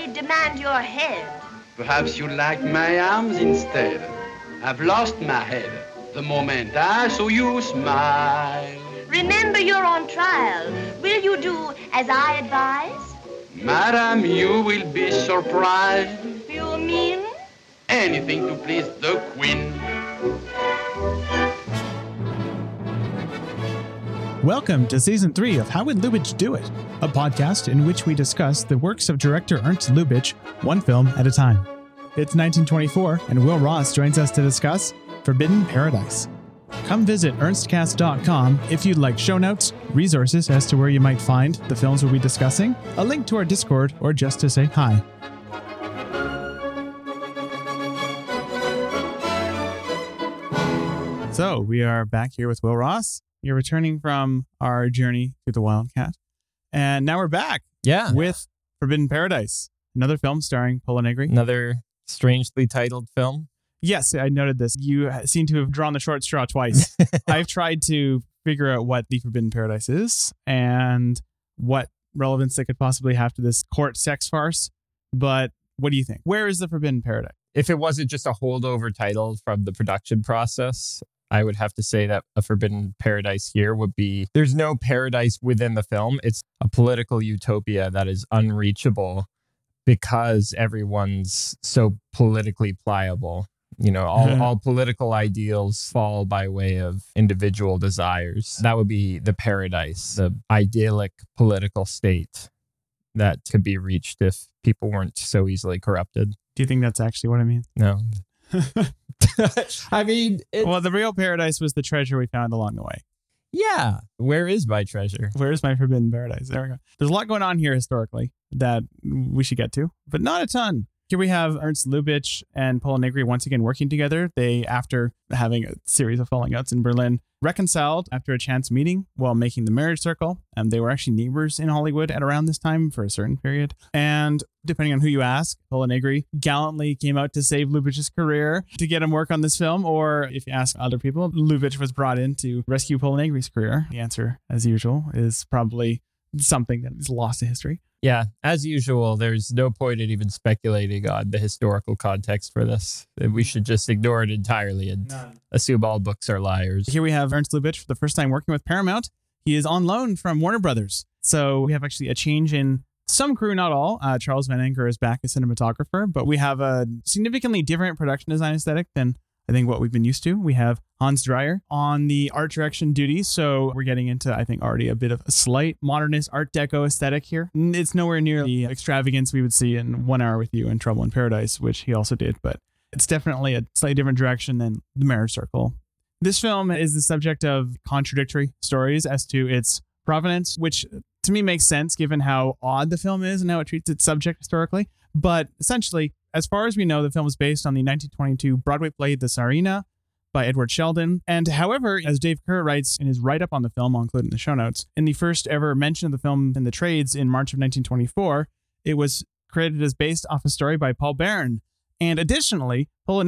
I demand your head. Perhaps you like my arms instead. I've lost my head the moment I saw you smile. Remember you're on trial. Will you do as I advise? Madam, you will be surprised. You mean? Anything to please the queen. Welcome to season three of How Would Lubitsch Do It, a podcast in which we discuss the works of director Ernst Lubitsch, one film at a time. It's 1924, and Will Ross joins us to discuss Forbidden Paradise. Come visit ernstcast.com if you'd like show notes, resources as to where you might find the films we'll be discussing, a link to our Discord, or just to say hi. So we are back here with Will Ross. You're returning from our journey to the Wildcat. And now we're back Yeah. with Forbidden Paradise, another film starring Pola Negri. Another strangely titled film. Yes, I noted this. You seem to have drawn the short straw twice. I've tried to figure out what the Forbidden Paradise is and what relevance it could possibly have to this court sex farce. But what do you think? Where is the Forbidden Paradise? If it wasn't just a holdover title from the production process, I would have to say that a forbidden paradise here would be there's no paradise within the film. It's a political utopia that is unreachable because everyone's so politically pliable. You know, all, Mhm. all political ideals fall by way of individual desires. That would be the paradise, the idyllic political state that could be reached if people weren't so easily corrupted. Do you think that's actually what I mean? No. I mean, it, well, the real paradise was the treasure we found along the way. yeah. Where is my treasure? Where's my Forbidden Paradise? There we go. There's a lot going on here historically that we should get to, but not a ton. Here we have Ernst Lubitsch and Pola Negri once again working together. They, after having a series of falling outs in Berlin, reconciled after a chance meeting while making the marriage circle. And they were actually neighbors in Hollywood at around this time for a certain period. And depending on who you ask, Pola Negri gallantly came out to save Lubitsch's career to get him work on this film. Or if you ask other people, Lubitsch was brought in to rescue Pola Negri's career. The answer, as usual, is probably something that is lost to history. Yeah. As usual, there's no point in even speculating on the historical context for this. We should just ignore it entirely and assume all books are liars. Here we have Ernst Lubitsch for the first time working with Paramount. He is on loan from Warner Brothers. So we have actually a change in some crew, not all. Uh, Charles Van Enger is back as cinematographer, but we have a significantly different production design aesthetic than I think what we've been used to. We have Hans Dreier on the art direction duty. So we're getting into, I think, already a bit of a slight modernist art deco aesthetic here. It's nowhere near the extravagance we would see in One Hour with You and Trouble in Paradise, which he also did, but it's definitely a slightly different direction than The Marriage Circle. This film is the subject of contradictory stories as to its provenance, which to me makes sense given how odd the film is and how it treats its subject historically. But essentially, as far as we know, the film is based on the 1922 Broadway play The Tsarina by Edward Sheldon. And however, as Dave Kehr writes in his write up on the film, I'll include in the show notes, in the first ever mention of the film in the trades in March of 1924, it was credited as based off a story by Paul Barron. And additionally, Pola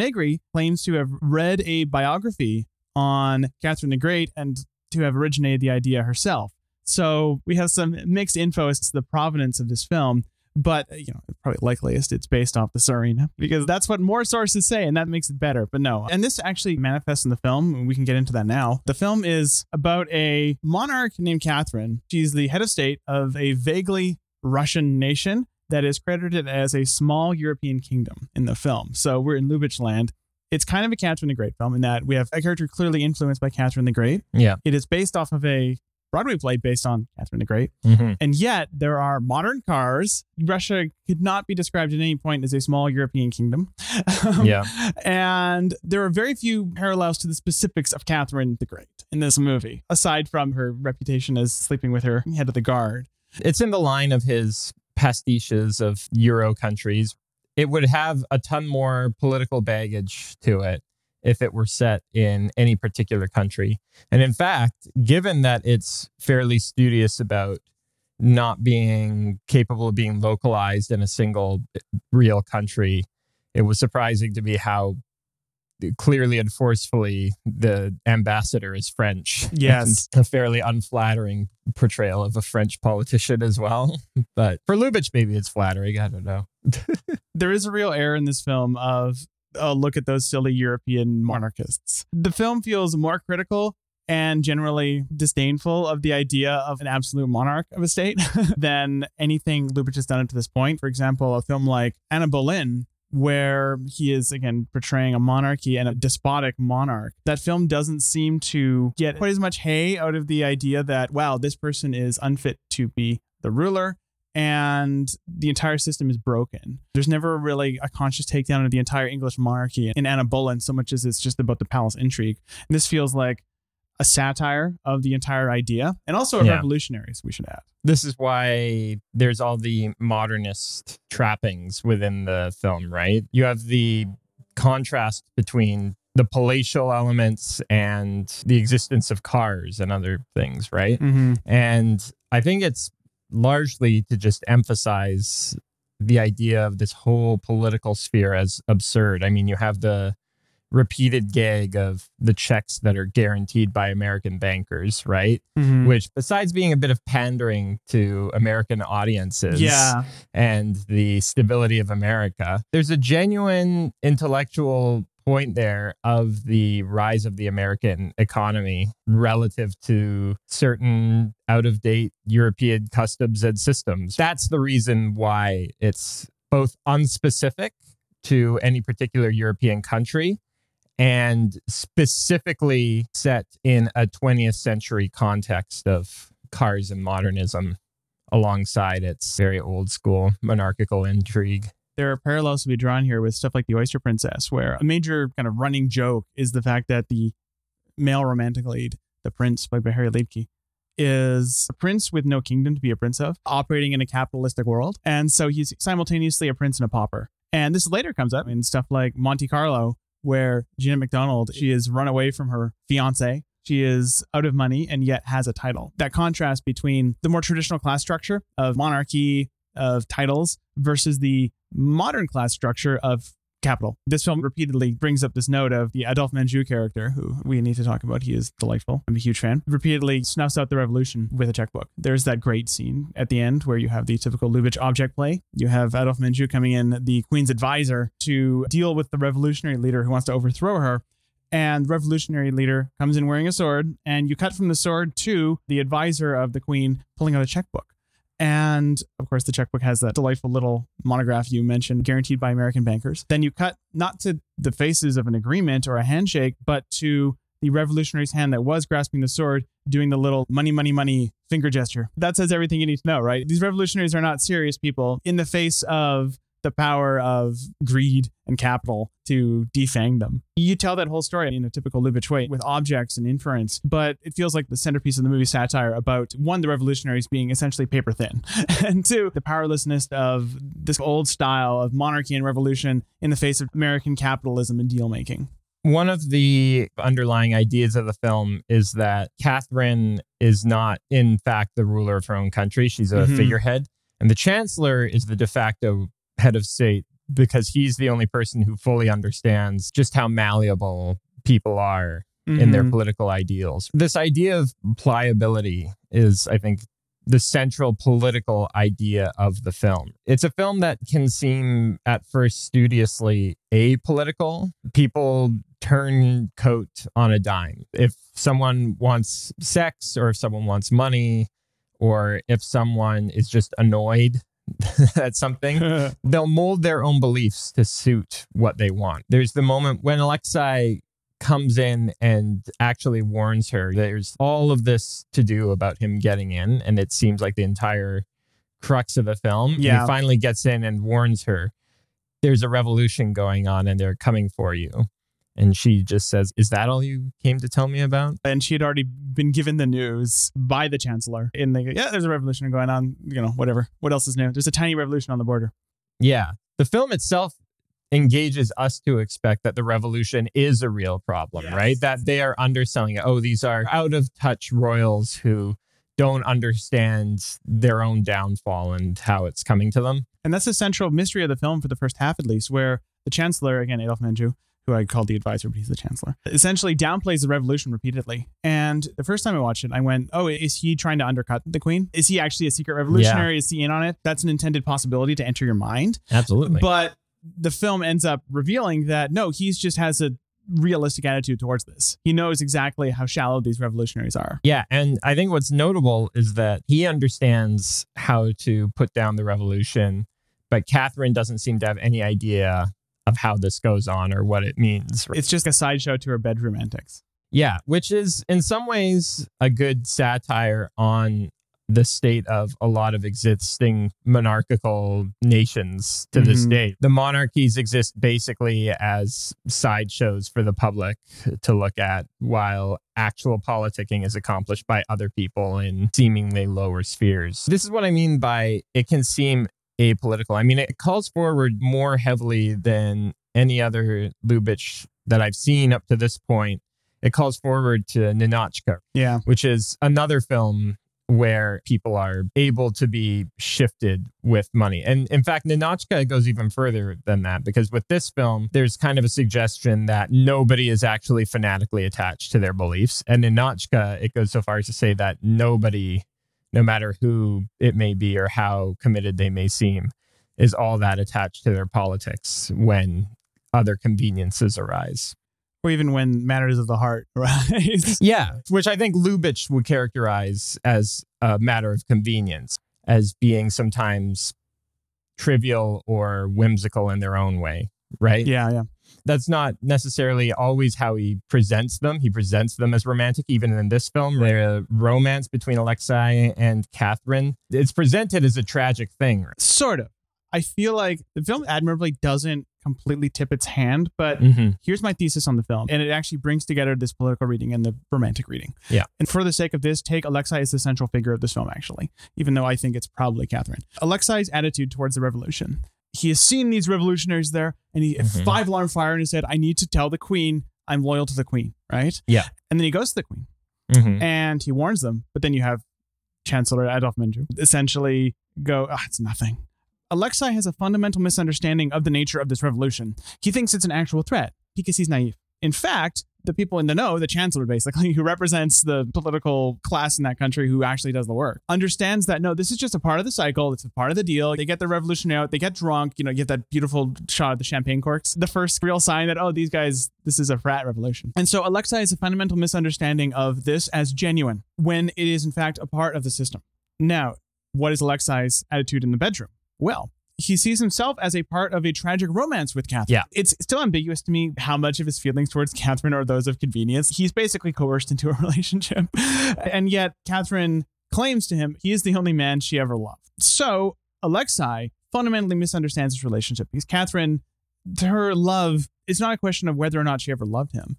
claims to have read a biography on Catherine the Great and to have originated the idea herself. So we have some mixed info as to the provenance of this film, but uh, you know, probably likeliest it's based off the Tsarina because that's what more sources say, and that makes it better. But no, and this actually manifests in the film, and we can get into that now. The film is about a monarch named Catherine. She's the head of state of a vaguely Russian nation that is credited as a small European kingdom in the film. So we're in Lubitsch land. It's kind of a Catherine the Great film in that we have a character clearly influenced by Catherine the Great. Yeah. It is based off of a Broadway play based on Catherine the Great. Mhm. And yet there are modern cars. Russia could not be described at any point as a small European kingdom. Yeah. And there are very few parallels to the specifics of Catherine the Great in this movie, aside from her reputation as sleeping with her head of the guard. It's in the line of his pastiches of Euro countries. It would have a ton more political baggage to it if it were set in any particular country. And in fact, given that it's fairly studious about not being capable of being localized in a single real country, it was surprising to me how clearly and forcefully the ambassador is French. Yes. A fairly unflattering portrayal of a French politician as well. But for Lubitsch, maybe it's flattering. I don't know. there is a real air in this film of oh look at those silly European monarchists. The film feels more critical and generally disdainful of the idea of an absolute monarch of a state than anything Lubitsch has done up to this point. For example, a film like Anna Boleyn, where he is again portraying a monarchy and a despotic monarch. That film doesn't seem to get quite as much hay out of the idea that, wow, this person is unfit to be the ruler and the entire system is broken. There's never really a conscious takedown of the entire English monarchy in Anna Boleyn so much as it's just about the palace intrigue. And this feels like a satire of the entire idea and also of Yeah. revolutionaries, we should add. This is why there's all the modernist trappings within the film, right? You have the contrast between the palatial elements and the existence of cars and other things, right? Mm-hmm. And I think it's largely to just emphasize the idea of this whole political sphere as absurd. I mean, you have the repeated gag of the checks that are guaranteed by American bankers, right? Mm-hmm. Which, besides being a bit of pandering to American audiences Yeah. and the stability of America, there's a genuine intellectual point there of the rise of the American economy relative to certain out of date European customs and systems. That's the reason why it's both unspecific to any particular European country and specifically set in a 20th century context of cars and modernism alongside its very old school monarchical intrigue. There are parallels to be drawn here with stuff like the Oyster Princess, where a major kind of running joke is the fact that the male romantic lead, the prince played by Harry Liedtke, is a prince with no kingdom to be a prince of, operating in a capitalistic world. And so he's simultaneously a prince and a pauper. And this later comes up in stuff like Monte Carlo, where Gina McDonald, she is run away from her fiance. She is out of money and yet has a title. That contrast between the more traditional class structure of monarchy, of titles, versus the modern class structure of capital. This film repeatedly brings up this note of the Adolphe Menjou character, who we need to talk about. He is delightful. I'm a huge fan. Repeatedly snuffs out the revolution with a checkbook. There's that great scene at the end where you have the typical Lubitsch object play. You have Adolphe Menjou coming in, the queen's advisor, to deal with the revolutionary leader who wants to overthrow her. And revolutionary leader comes in wearing a sword, and you cut from the sword to the advisor of the queen pulling out a checkbook. And of course, the checkbook has that delightful little monograph you mentioned, guaranteed by American bankers. Then you cut not to the faces of an agreement or a handshake, but to the revolutionary's hand that was grasping the sword, doing the little money, money, money finger gesture. That says everything you need to know, right? These revolutionaries are not serious people in the face of the power of greed and capital to defang them. You tell that whole story in a typical Lubitsch way with objects and inference, but it feels like the centerpiece of the movie satire about one, the revolutionaries being essentially paper thin, and two, the powerlessness of this old style of monarchy and revolution in the face of American capitalism and deal making. One of the underlying ideas of the film is that Catherine is not, in fact, the ruler of her own country. She's a Mhm. figurehead. And the chancellor is the de facto head of state because he's the only person who fully understands just how malleable people are in their Mhm. political ideals. This idea of pliability is, I think, the central political idea of the film. It's a film that can seem at first studiously apolitical. People turn coat on a dime. If someone wants sex or if someone wants money or if someone is just annoyed at something, they'll mold their own beliefs to suit what they want. There's the moment when Alexei comes in and actually warns her. There's all of this to do about him getting in, and it seems like the entire crux of the film. Yeah. he finally gets in and warns her. There's a revolution going on, and they're coming for you. And she just says, "Is that all you came to tell me about?" and she had already been given the news by the chancellor. And they go, yeah, there's a revolution going on. You know, whatever. What else is new? There's a tiny revolution on the border. Yeah. The film itself engages us to expect that the revolution is a real problem, Yes. right? That they are underselling it. Oh, these are out of touch royals who don't understand their own downfall and how it's coming to them. And that's the central mystery of the film for the first half, at least, where the chancellor, again, Adolphe Menjou, who I called the advisor, but he's the chancellor, essentially downplays the revolution repeatedly. And the first time I watched it, I went, "Oh, is he trying to undercut the queen? Is he actually a secret revolutionary? Is he in on it?" That's an intended possibility to enter your mind. Absolutely. But the film ends up revealing that no, he's just has a realistic attitude towards this. He knows exactly how shallow these revolutionaries are. Yeah, and I think what's notable is that he understands how to put down the revolution, but Catherine doesn't seem to have any idea of how this goes on or what it means. It's just a sideshow to her bedroom antics. Yeah, which is in some ways a good satire on the state of a lot of existing monarchical nations to this Mhm. day. The monarchies exist basically as sideshows for the public to look at, while actual politicking is accomplished by other people in seemingly lower spheres. This is what I mean by it can seem apolitical. I mean, it calls forward more heavily than any other Lubitsch that I've seen up to this point. It calls forward to Ninotchka, Yeah. which is another film where people are able to be shifted with money. And in fact, Ninotchka goes even further than that because with this film, there's kind of a suggestion that nobody is actually fanatically attached to their beliefs. And Ninotchka, it goes so far as to say that nobody, no matter who it may be or how committed they may seem, is all that attached to their politics when other conveniences arise. Or even when matters of the heart arise. Yeah, which I think Lubitsch would characterize as a matter of convenience, as being sometimes trivial or whimsical in their own way, right? yeah, yeah. That's not necessarily always how he presents them. He presents them as romantic, even in this film. The romance between Alexei and Catherine, it's presented as a tragic thing. Sort of. I feel like the film admirably doesn't completely tip its hand, but Mm-hmm. here's my thesis on the film. And it actually brings together this political reading and the romantic reading. Yeah. And for the sake of this, take Alexei as the central figure of this film, actually, even though I think it's probably Catherine. Alexei's attitude towards the revolution. He has seen these revolutionaries there and he Mhm. five alarm fire in his head. I need to tell the queen I'm loyal to the queen, right? Yeah. And then he goes to the queen Mm-hmm. and he warns them. But then you have Chancellor Adolphe Menjou essentially go, ah, it's nothing. Alexei has a fundamental misunderstanding of the nature of this revolution. He thinks it's an actual threat because he's naive. In fact, the people in the know, the chancellor basically, who represents the political class in that country who actually does the work, understands that no, this is just a part of the cycle. It's a part of the deal. They get the revolution out, they get drunk, you know, you get that beautiful shot of the champagne corks. The first real sign that, oh, these guys, this is a frat revolution. And so Alexei has a fundamental misunderstanding of this as genuine when it is, in fact, a part of the system. Now, what is Alexei's attitude in the bedroom? Well, he sees himself as a part of a tragic romance with Catherine. Yeah. It's still ambiguous to me how much of his feelings towards Catherine are those of convenience. He's basically coerced into a relationship. And yet, Catherine claims to him he is the only man she ever loved. So, Alexei fundamentally misunderstands this relationship because Catherine, to her love, it's not a question of whether or not she ever loved him.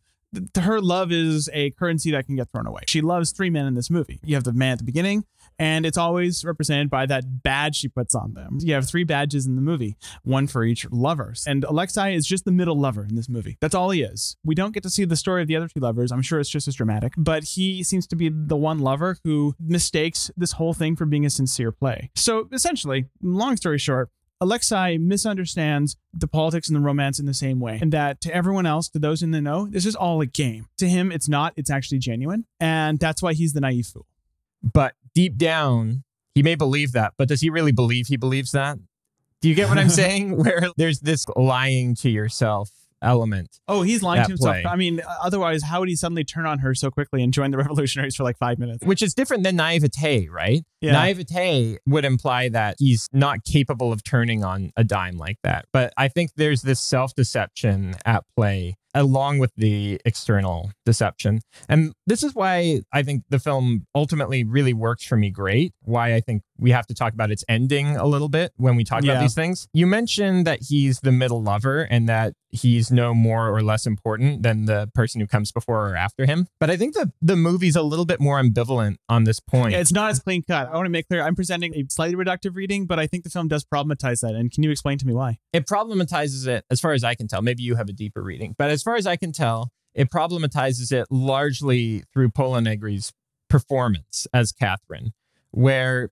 Her, love is a currency that can get thrown away. She loves three men in this movie. You have the man at the beginning, and it's always represented by that badge she puts on them. You have three badges in the movie, one for each lovers. And Alexei is just the middle lover in this movie. That's all he is. We don't get to see the story of the other two lovers. I'm sure it's just as dramatic, but he seems to be the one lover who mistakes this whole thing for being a sincere play. So essentially, long story short, Alexei misunderstands the politics and the romance in the same way. And that to everyone else, to those in the know, this is all a game. To him, it's not, it's actually genuine. And that's why he's the naive fool. But deep down, he may believe that, but does he really believe he believes that? Do you get what I'm saying? Where there's this lying to yourself element. Oh, he's lying to himself. play. I mean, otherwise, how would he suddenly turn on her so quickly and join the revolutionaries for like five minutes? which is different than naivete, right? Yeah. Naivete would imply that he's not capable of turning on a dime like that. But I think there's this self deception at play along with the external deception. And this is why I think the film ultimately really works for me great. Why I think we have to talk about its ending a little bit when we talk Yeah. about these things. You mentioned that he's the middle lover and that he's no more or less important than the person who comes before or after him. But I think the the movie's a little bit more ambivalent on this point. Yeah, it's not as clean cut. I want to make clear I'm presenting a slightly reductive reading, but I think the film does problematize that. And can you explain to me why? it problematizes it as far as I can tell. Maybe you have a deeper reading, but as far as I can tell, it problematizes it largely through Pola Negri's performance as Catherine, where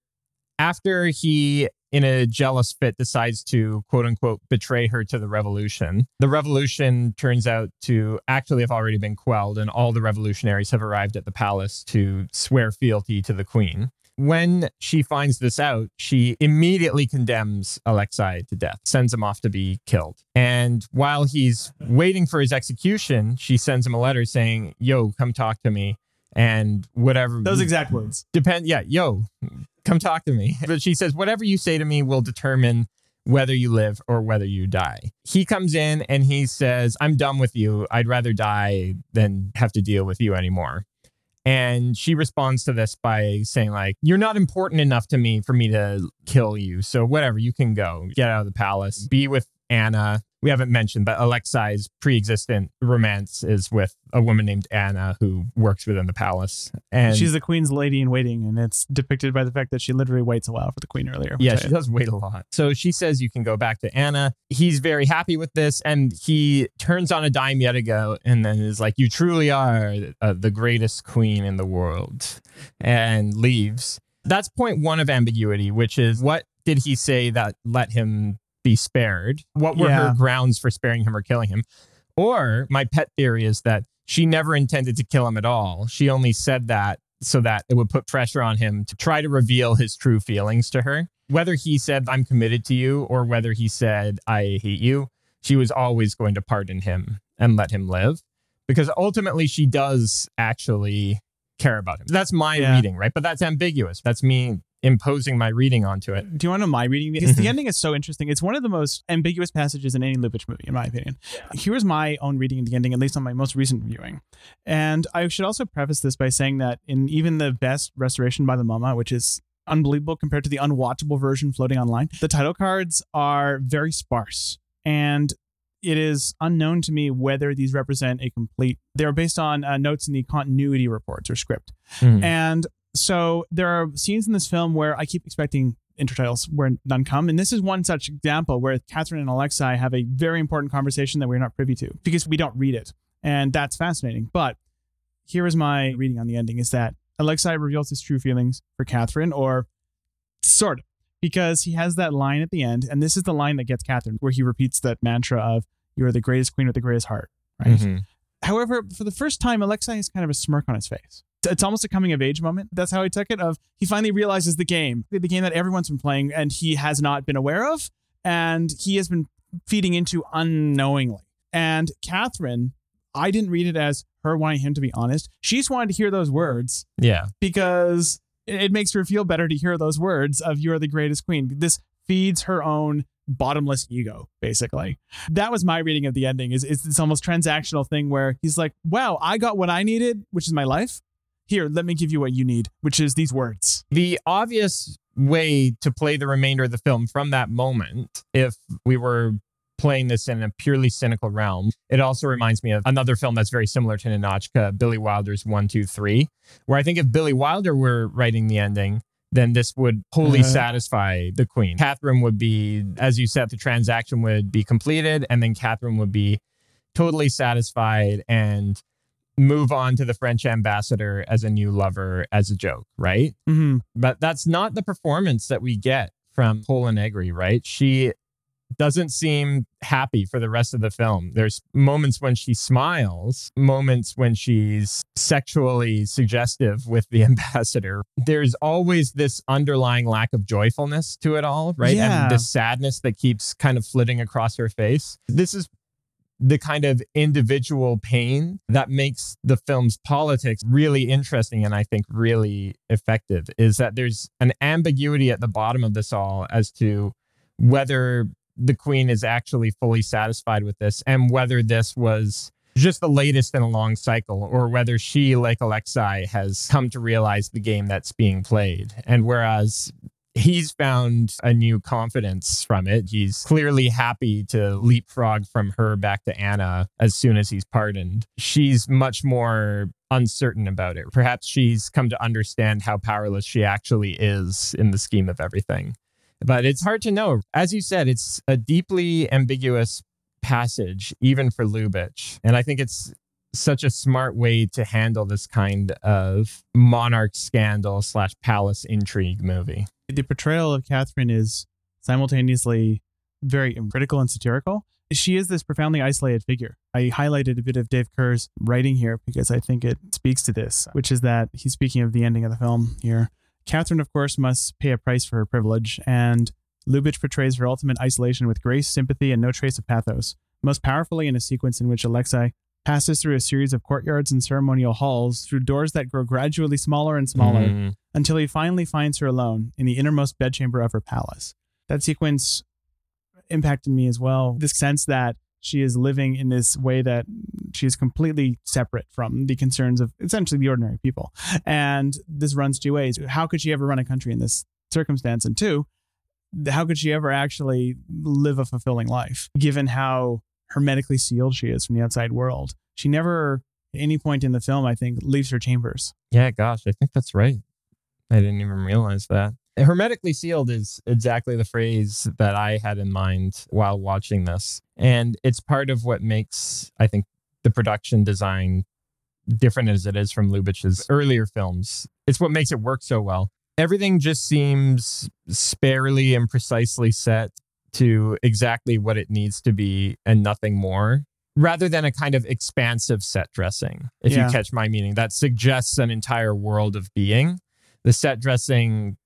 after he in a jealous fit, decides to quote unquote betray her to the revolution. The revolution turns out to actually have already been quelled, and all the revolutionaries have arrived at the palace to swear fealty to the queen. When she finds this out, she immediately condemns Alexei to death, sends him off to be killed. And while he's waiting for his execution, she sends him a letter saying, Yo, come talk to me. And whatever. Those exact words. depend. Yeah, yo, come talk to me. But she says, Whatever you say to me will determine whether you live or whether you die. He comes in and he says, I'm done with you. I'd rather die than have to deal with you anymore. And she responds to this by saying, like, you're not important enough to me for me to kill you. So whatever, you can go. Get out of the palace. Be with Anna. We haven't mentioned, but Alexei's pre-existent romance is with a woman named Anna who works within the palace. And She's the queen's lady in waiting, and it's depicted by the fact that she literally waits a while for the queen earlier. Yeah, I- she does wait a lot. So she says you can go back to Anna. He's very happy with this, and he turns on a dime yet ago, and then is like, "You truly are uh, the greatest queen in the world," and leaves. That's point one of ambiguity, which is what did he say that let him be spared? What were Yeah. her grounds for sparing him or killing him? Or my pet theory is that she never intended to kill him at all. She only said that so that it would put pressure on him to try to reveal his true feelings to her. Whether he said, I'm committed to you, or whether he said, I hate you, she was always going to pardon him and let him live because ultimately she does actually care about him. That's my Yeah. reading, right? But that's ambiguous. That's me imposing my reading onto it. Do you want to know my reading? Because the ending is so interesting. It's one of the most ambiguous passages in any Lubitsch movie, in my opinion. Here's my own reading of the ending, at least on my most recent viewing. And I should also preface this by saying that in even the best restoration by the MoMA, which is unbelievable compared to the unwatchable version floating online, the title cards are very sparse. And it is unknown to me whether these represent a complete. They're based on uh, notes in the continuity reports or script. Mhm. And so there are scenes in this film where I keep expecting intertitles where none come. And this is one such example where Catherine and Alexei have a very important conversation that we're not privy to because we don't read it. And that's fascinating. But here is my reading on the ending is that Alexei reveals his true feelings for Catherine, or sort of, because he has that line at the end. And this is the line that gets Catherine, where he repeats that mantra of, You are the greatest queen with the greatest heart. Right. Mhm. However, for the first time, Alexei has kind of a smirk on his face. It's almost a coming of age moment. That's how I took it. Of he finally realizes the game, the game that everyone's been playing, and he has not been aware of, and he has been feeding into unknowingly. And Catherine, I didn't read it as her wanting him to be honest. She just wanted to hear those words Yeah. because it makes her feel better to hear those words of "You are the greatest queen." This feeds her own bottomless ego, basically. That was my reading of the ending. Is it's this almost transactional thing where he's like, "Wow, I got what I needed, which is my life. Here, let me give you what you need, which is these words." The obvious way to play the remainder of the film from that moment, if we were playing this in a purely cynical realm, it also reminds me of another film that's very similar to Ninotchka, Billy Wilder's One, Two, Three, where I think if Billy Wilder were writing the ending, then this would wholly Uh-huh. satisfy the queen. Catherine would be, as you said, the transaction would be completed, and then Catherine would be totally satisfied and move on to the French ambassador as a new lover as a joke, right? Mm-hmm. But that's not the performance that we get from Pola Negri, right? She doesn't seem happy for the rest of the film. There's moments when she smiles, moments when she's sexually suggestive with the ambassador. There's always this underlying lack of joyfulness to it all, right? Yeah. And this sadness that keeps kind of flitting across her face. This is the kind of individual pain that makes the film's politics really interesting and I think really effective is that there's an ambiguity at the bottom of this all as to whether the queen is actually fully satisfied with this and whether this was just the latest in a long cycle or whether she like Alexei has come to realize the game that's being played. And whereas he's found a new confidence from it. He's clearly happy to leapfrog from her back to Anna as soon as he's pardoned. She's much more uncertain about it. Perhaps she's come to understand how powerless she actually is in the scheme of everything. But it's hard to know. As you said, it's a deeply ambiguous passage, even for Lubitsch. And I think it's such a smart way to handle this kind of monarch scandal slash palace intrigue movie. The portrayal of Catherine is simultaneously very critical and satirical. She is this profoundly isolated figure. I highlighted a bit of Dave Kehr's writing here because I think it speaks to this, which is that he's speaking of the ending of the film here. Catherine, of course, must pay a price for her privilege, and Lubitsch portrays her ultimate isolation with grace, sympathy, and no trace of pathos. Most powerfully in a sequence in which Alexei passes through a series of courtyards and ceremonial halls through doors that grow gradually smaller and smaller Mm. until he finally finds her alone in the innermost bedchamber of her palace. That sequence impacted me as well. This sense that she is living in this way that she is completely separate from the concerns of essentially the ordinary people. And this runs two ways. How could she ever run a country in this circumstance? And two, how could she ever actually live a fulfilling life given how hermetically sealed she is from the outside world? She never, at any point in the film, I think, leaves her chambers. Yeah, gosh, I think that's right. I didn't even realize that. Hermetically sealed is exactly the phrase that I had in mind while watching this. And it's part of what makes, I think, the production design different as it is from Lubitsch's earlier films. It's what makes it work so well. Everything just seems sparely and precisely set to exactly what it needs to be and nothing more rather than a kind of expansive set dressing, if Yeah. you catch my meaning, that suggests an entire world of being. The set dressing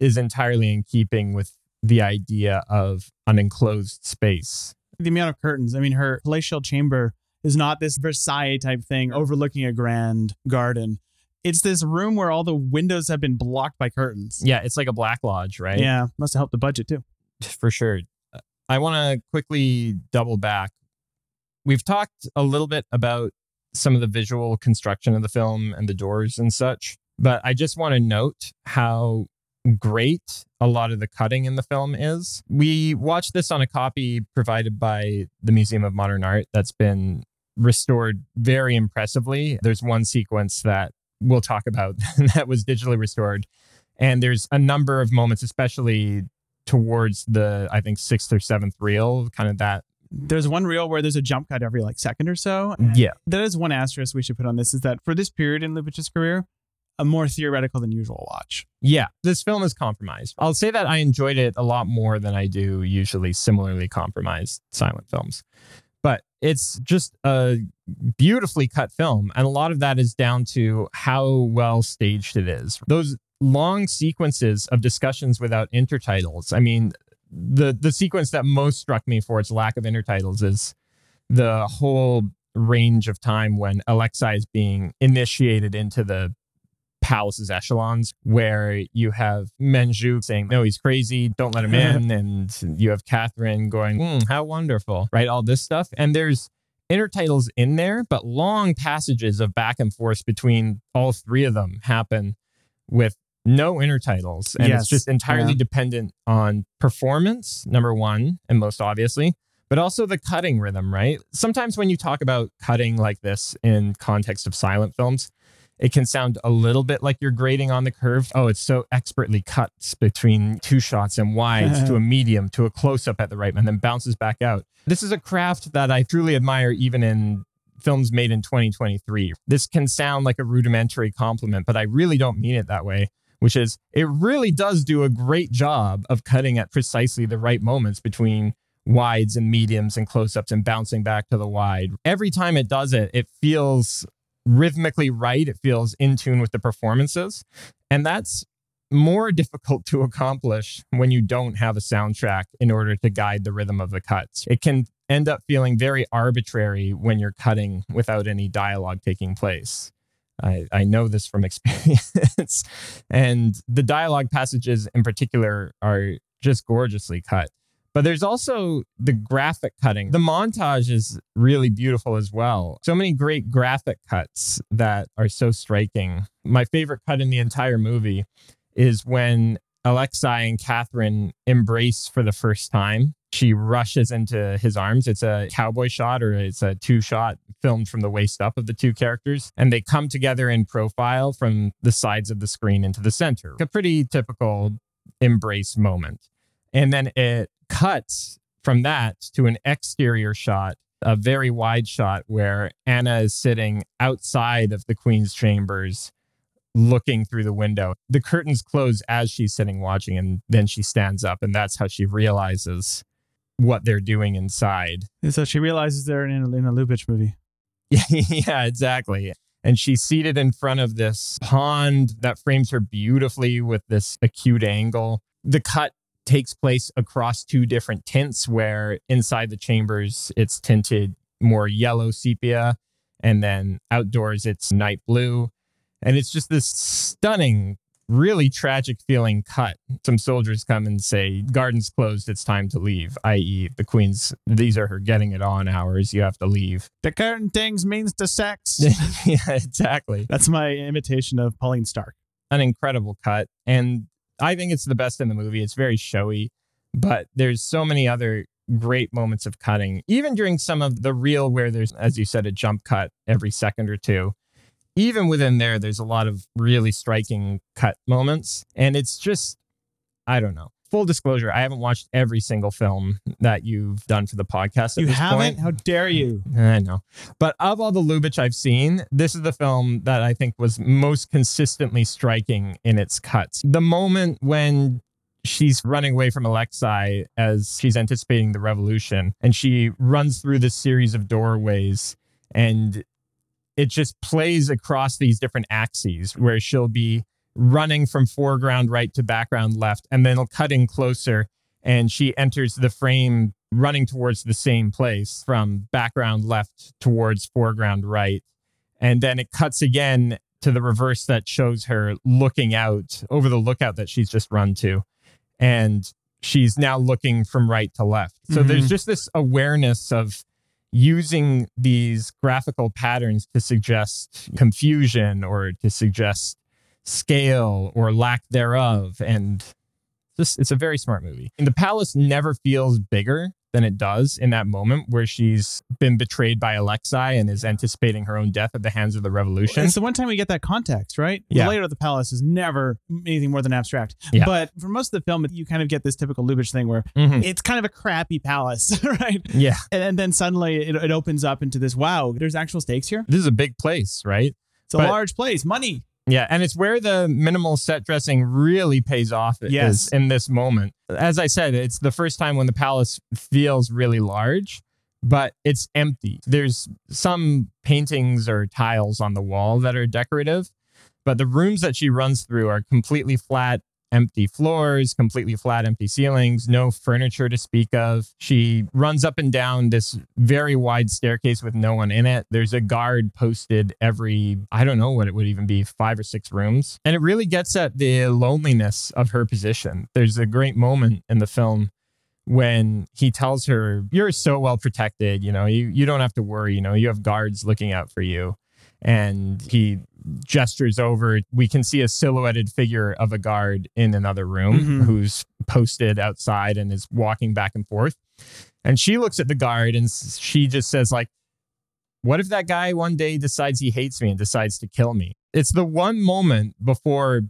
is entirely in keeping with the idea of an enclosed space. the amount of curtains. I mean, her palatial chamber is not this Versailles type thing overlooking a grand garden. It's this room where all the windows have been blocked by curtains. Yeah, it's like a Black Lodge, right? Yeah, must have helped the budget too. For sure. Uh, I want to quickly double back. We've talked a little bit about some of the visual construction of the film and the doors and such, but I just want to note how great a lot of the cutting in the film is. We watched this on a copy provided by the Museum of Modern Art that's been restored very impressively. There's one sequence that we'll talk about that was digitally restored. And there's a number of moments, especially towards the I think sixth or seventh reel, kind of that. There's one reel where there's a jump cut every like second or so. Mm, yeah, That is one asterisk we should put on this is that for this period in Lubitsch's career, a more theoretical than usual watch. yeah. This film is compromised. I'll say that I enjoyed it a lot more than I do usually similarly compromised silent films. But it's just a beautifully cut film, and a lot of that is down to how well staged it is. Those long sequences of discussions without intertitles. I mean, the the sequence that most struck me for its lack of intertitles is the whole range of time when Alexei is being initiated into the palace's echelons, where you have Menjou saying, No, he's crazy, don't let him in. and you have Catherine going, "Hmm, How wonderful, right? All this stuff. And there's intertitles in there, but long passages of back and forth between all three of them happen with no intertitles. And Yes. it's just entirely Yeah. dependent on performance, number one, and most obviously, but also the cutting rhythm, right? Sometimes when you talk about cutting like this in context of silent films, it can sound a little bit like you're grading on the curve. Oh, it's so expertly cuts between two shots and wides to a medium to a close up at the right and then bounces back out. This is a craft that I truly admire even in films made in 2023. This can sound like a rudimentary compliment, but I really don't mean it that way, which is it really does do a great job of cutting at precisely the right moments between wides and mediums and close ups and bouncing back to the wide. Every time it does it, it feels rhythmically right. It feels in tune with the performances. And that's more difficult to accomplish when you don't have a soundtrack in order to guide the rhythm of the cuts. It can end up feeling very arbitrary when you're cutting without any dialogue taking place. I, I know this from experience. and the dialogue passages in particular are just gorgeously cut. But there's also the graphic cutting. The montage is really beautiful as well. So many great graphic cuts that are so striking. My favorite cut in the entire movie is when Alexei and Catherine embrace for the first time. She rushes into his arms. It's a cowboy shot or it's a two shot filmed from the waist up of the two characters. And they come together in profile from the sides of the screen into the center. A pretty typical embrace moment. And then it cuts from that to an exterior shot, a very wide shot where Anna is sitting outside of the queen's chambers looking through the window. The curtains close as she's sitting watching, and then she stands up, and that's how she realizes what they're doing inside. And so she realizes they're in a, in a Lubitsch movie. yeah, exactly. And she's seated in front of this pond that frames her beautifully with this acute angle. The cut takes place across two different tints, where inside the chambers it's tinted more yellow sepia, and then outdoors it's night blue. And it's just this stunning, really tragic feeling cut. Some soldiers come and say, Garden's closed, it's time to leave, i.e., the Queen's, these are her getting it on hours, you have to leave. The curtain things means the sex. yeah, exactly. That's my imitation of Pauline Starke. An incredible cut. And I think it's the best in the movie. It's very showy, but there's so many other great moments of cutting, even during some of the reel where there's, as you said, a jump cut every second or two even within there, there's a lot of really striking cut moments. And it's just, I don't know. Full disclosure, I haven't watched every single film that you've done for the podcast. you haven't? Point. How dare you? I know. But of all the Lubitsch I've seen, this is the film that I think was most consistently striking in its cuts. The moment when she's running away from Alexei as she's anticipating the revolution and she runs through this series of doorways and it just plays across these different axes where she'll be running from foreground right to background left and then it'll cut in closer. And she enters the frame running towards the same place from background left towards foreground right. And then it cuts again to the reverse that shows her looking out over the lookout that she's just run to. And she's now looking from right to left. So Mhm. there's just this awareness of using these graphical patterns to suggest confusion or to suggest scale or lack thereof. And just it's a very smart movie. And the palace never feels bigger than it does in that moment where she's been betrayed by alexei and is anticipating her own death at the hands of the revolution It's the one time we get that context, right? Yeah. The layout of the palace is never anything more than abstract. Yeah. But for most of the film, you kind of get this typical Lubitsch thing where Mhm. it's kind of a crappy palace, right? yeah And, and then suddenly it, it opens up into this wow, there's actual stakes here. this is a big place right It's a But- large place, money. Yeah, and it's where the minimal set dressing really pays off Yes. is in this moment. As I said, it's the first time when the palace feels really large, but it's empty. There's some paintings or tiles on the wall that are decorative, but the rooms that she runs through are completely flat, empty floors, completely flat, empty ceilings, no furniture to speak of. She runs up and down this very wide staircase with no one in it. There's a guard posted every, I don't know what it would even be, five or six rooms. And it really gets at the loneliness of her position. There's a great moment in the film when he tells her, You're so well protected, you know, you, you don't have to worry, you know, you have guards looking out for you. And he gestures over. We can see a silhouetted figure of a guard in another room Mhm. who's posted outside and is walking back and forth. And she looks at the guard and she just says, like, what if that guy one day decides he hates me and decides to kill me? It's the one moment before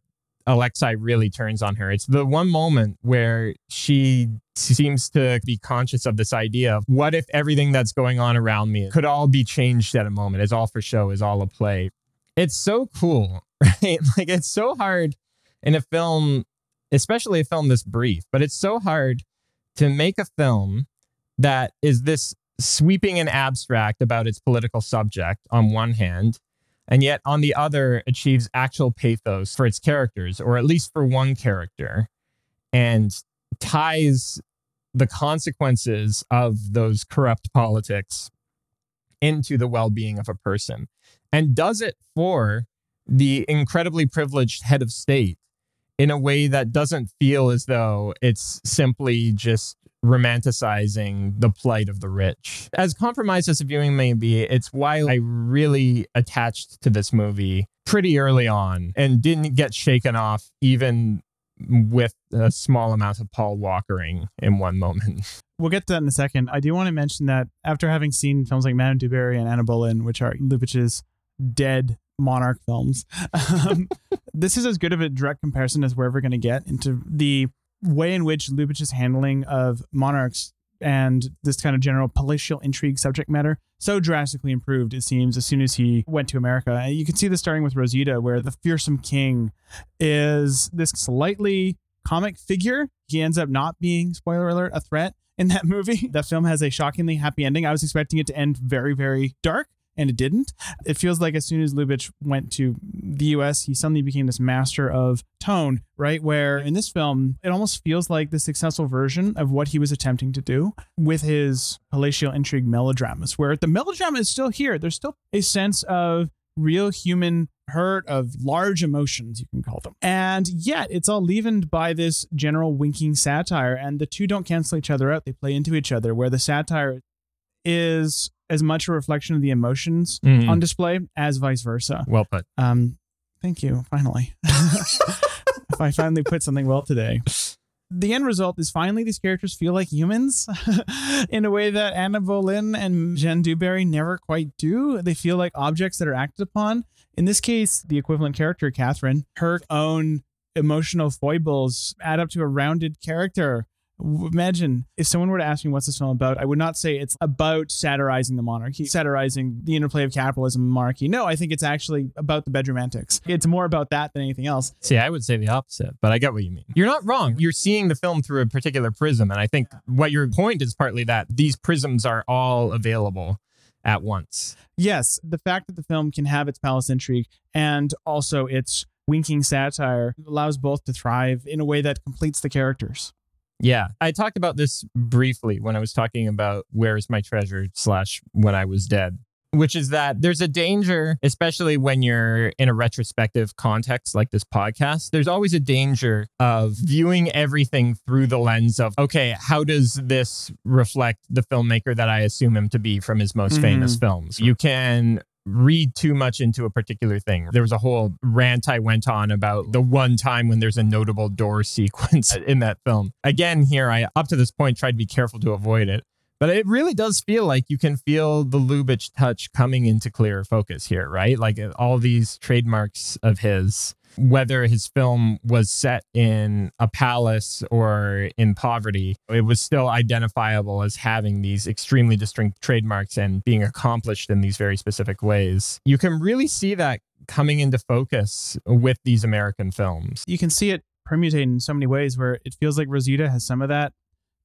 Alexei really turns on her. It's the one moment where she seems to be conscious of this idea of what if everything that's going on around me could all be changed at a moment? It's all for show, is all a play. It's so cool, right? Like it's so hard in a film, especially a film this brief, but it's so hard to make a film that is this sweeping and abstract about its political subject on one hand, and yet on the other achieves actual pathos for its characters, or at least for one character, and ties the consequences of those corrupt politics into the well being of a person, and does it for the incredibly privileged head of state in a way that doesn't feel as though it's simply just romanticizing the plight of the rich. As compromised as the viewing may be, it's why I really attached to this movie pretty early on and didn't get shaken off even with a small amount of Paul Walkering in one moment. We'll get to that in a second. I do want to mention that after having seen films like Madame du Barry and Anna Boleyn, which are Lubitsch's dead monarch films, um, this is as good of a direct comparison as we're ever going to get into the way in which Lubitsch's handling of monarchs and this kind of general palatial intrigue subject matter so drastically improved, it seems, as soon as he went to America. And you can see this starting with Rosita, where the fearsome king is this slightly comic figure. He ends up not being, spoiler alert, a threat in that movie. That film has a shockingly happy ending. I was expecting it to end very, very dark. And it didn't. It feels like as soon as Lubitsch went to the US, he suddenly became this master of tone, right? Where in this film, it almost feels like the successful version of what he was attempting to do with his palatial intrigue melodramas, where the melodrama is still here. There's still a sense of real human hurt of large emotions you can call them and yet it's all leavened by this general winking satire and the two don't cancel each other out they play into each other where the satire is as much a reflection of the emotions Mhm. on display as vice versa Well put. um thank you finally if i finally put something well today the end result is finally these characters feel like humans in a way that Anna Boleyn and Jeanne du Barry never quite do. They feel like objects that are acted upon. In this case, the equivalent character, Catherine, her own emotional foibles add up to a rounded character. Imagine if someone were to ask me what's this film about, I would not say it's about satirizing the monarchy, satirizing the interplay of capitalism and monarchy. No, I think it's actually about the bedroom antics. It's more about that than anything else. See, I would say the opposite, but I get what you mean. You're not wrong. You're seeing the film through a particular prism. And I think what your point is partly that these prisms are all available at once. Yes, the fact that the film can have its palace intrigue and also its winking satire allows both to thrive in a way that completes the characters. Yeah. I talked about this briefly when I was talking about Where's My Treasure slash When I Was Dead, which is that there's a danger, especially when you're in a retrospective context like this podcast, there's always a danger of viewing everything through the lens of, okay, how does this reflect the filmmaker that I assume him to be from his most Mhm. famous films? You can read too much into a particular thing. There was a whole rant I went on about the one time when there's a notable door sequence in that film. Again, here I up to this point tried to be careful to avoid it. But it really does feel like you can feel the Lubitsch touch coming into clearer focus here, right? Like uh, all these trademarks of his, whether his film was set in a palace or in poverty, it was still identifiable as having these extremely distinct trademarks and being accomplished in these very specific ways. You can really see that coming into focus with these American films. You can see it permutate in so many ways where it feels like Rosita has some of that,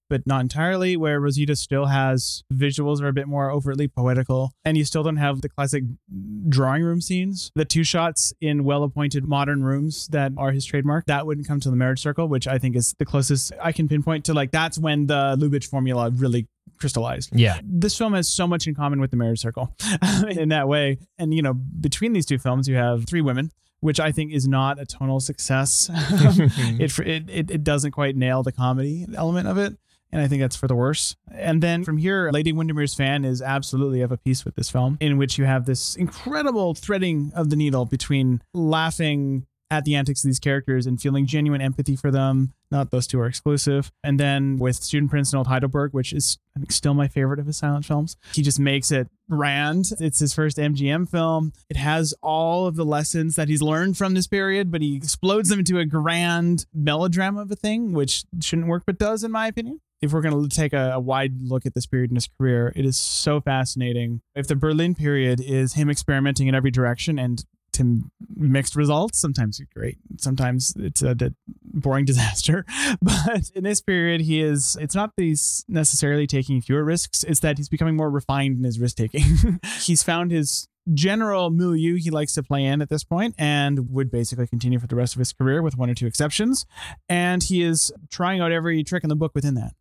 but not entirely, where Rosita still has visuals are a bit more overtly poetical, and you still don't have the classic drawing room scenes. The two shots in well appointed modern rooms that are his trademark, that wouldn't come to the marriage circle, which I think is the closest I can pinpoint to like that's when the Lubitsch formula really crystallized Yeah. this film has so much in common with the marriage circle in that way and you know between these two films you have three women which i think is not a tonal success it, it it it doesn't quite nail the comedy element of it and I think that's for the worse. And then from here, Lady Windermere's fan is absolutely of a piece with this film, in which you have this incredible threading of the needle between laughing at the antics of these characters and feeling genuine empathy for them. Not those two are exclusive. And then with Student Prince and Old Heidelberg, which is I think still my favorite of his silent films, he just makes it grand. It's his first MGM film. It has all of the lessons that he's learned from this period, but he explodes them into a grand melodrama of a thing, which shouldn't work but does, in my opinion if we're going to take a, a, wide look at this period in his career, it is so fascinating. If the Berlin period is him experimenting in every direction and to mixed results, sometimes great, sometimes it's a, a boring disaster. But in this period, he is, it's not that he's necessarily taking fewer risks, it's that he's becoming more refined in his risk taking. he's found his general milieu he likes to play in at this point and would basically continue for the rest of his career with one or two exceptions. And he is trying out every trick in the book within that.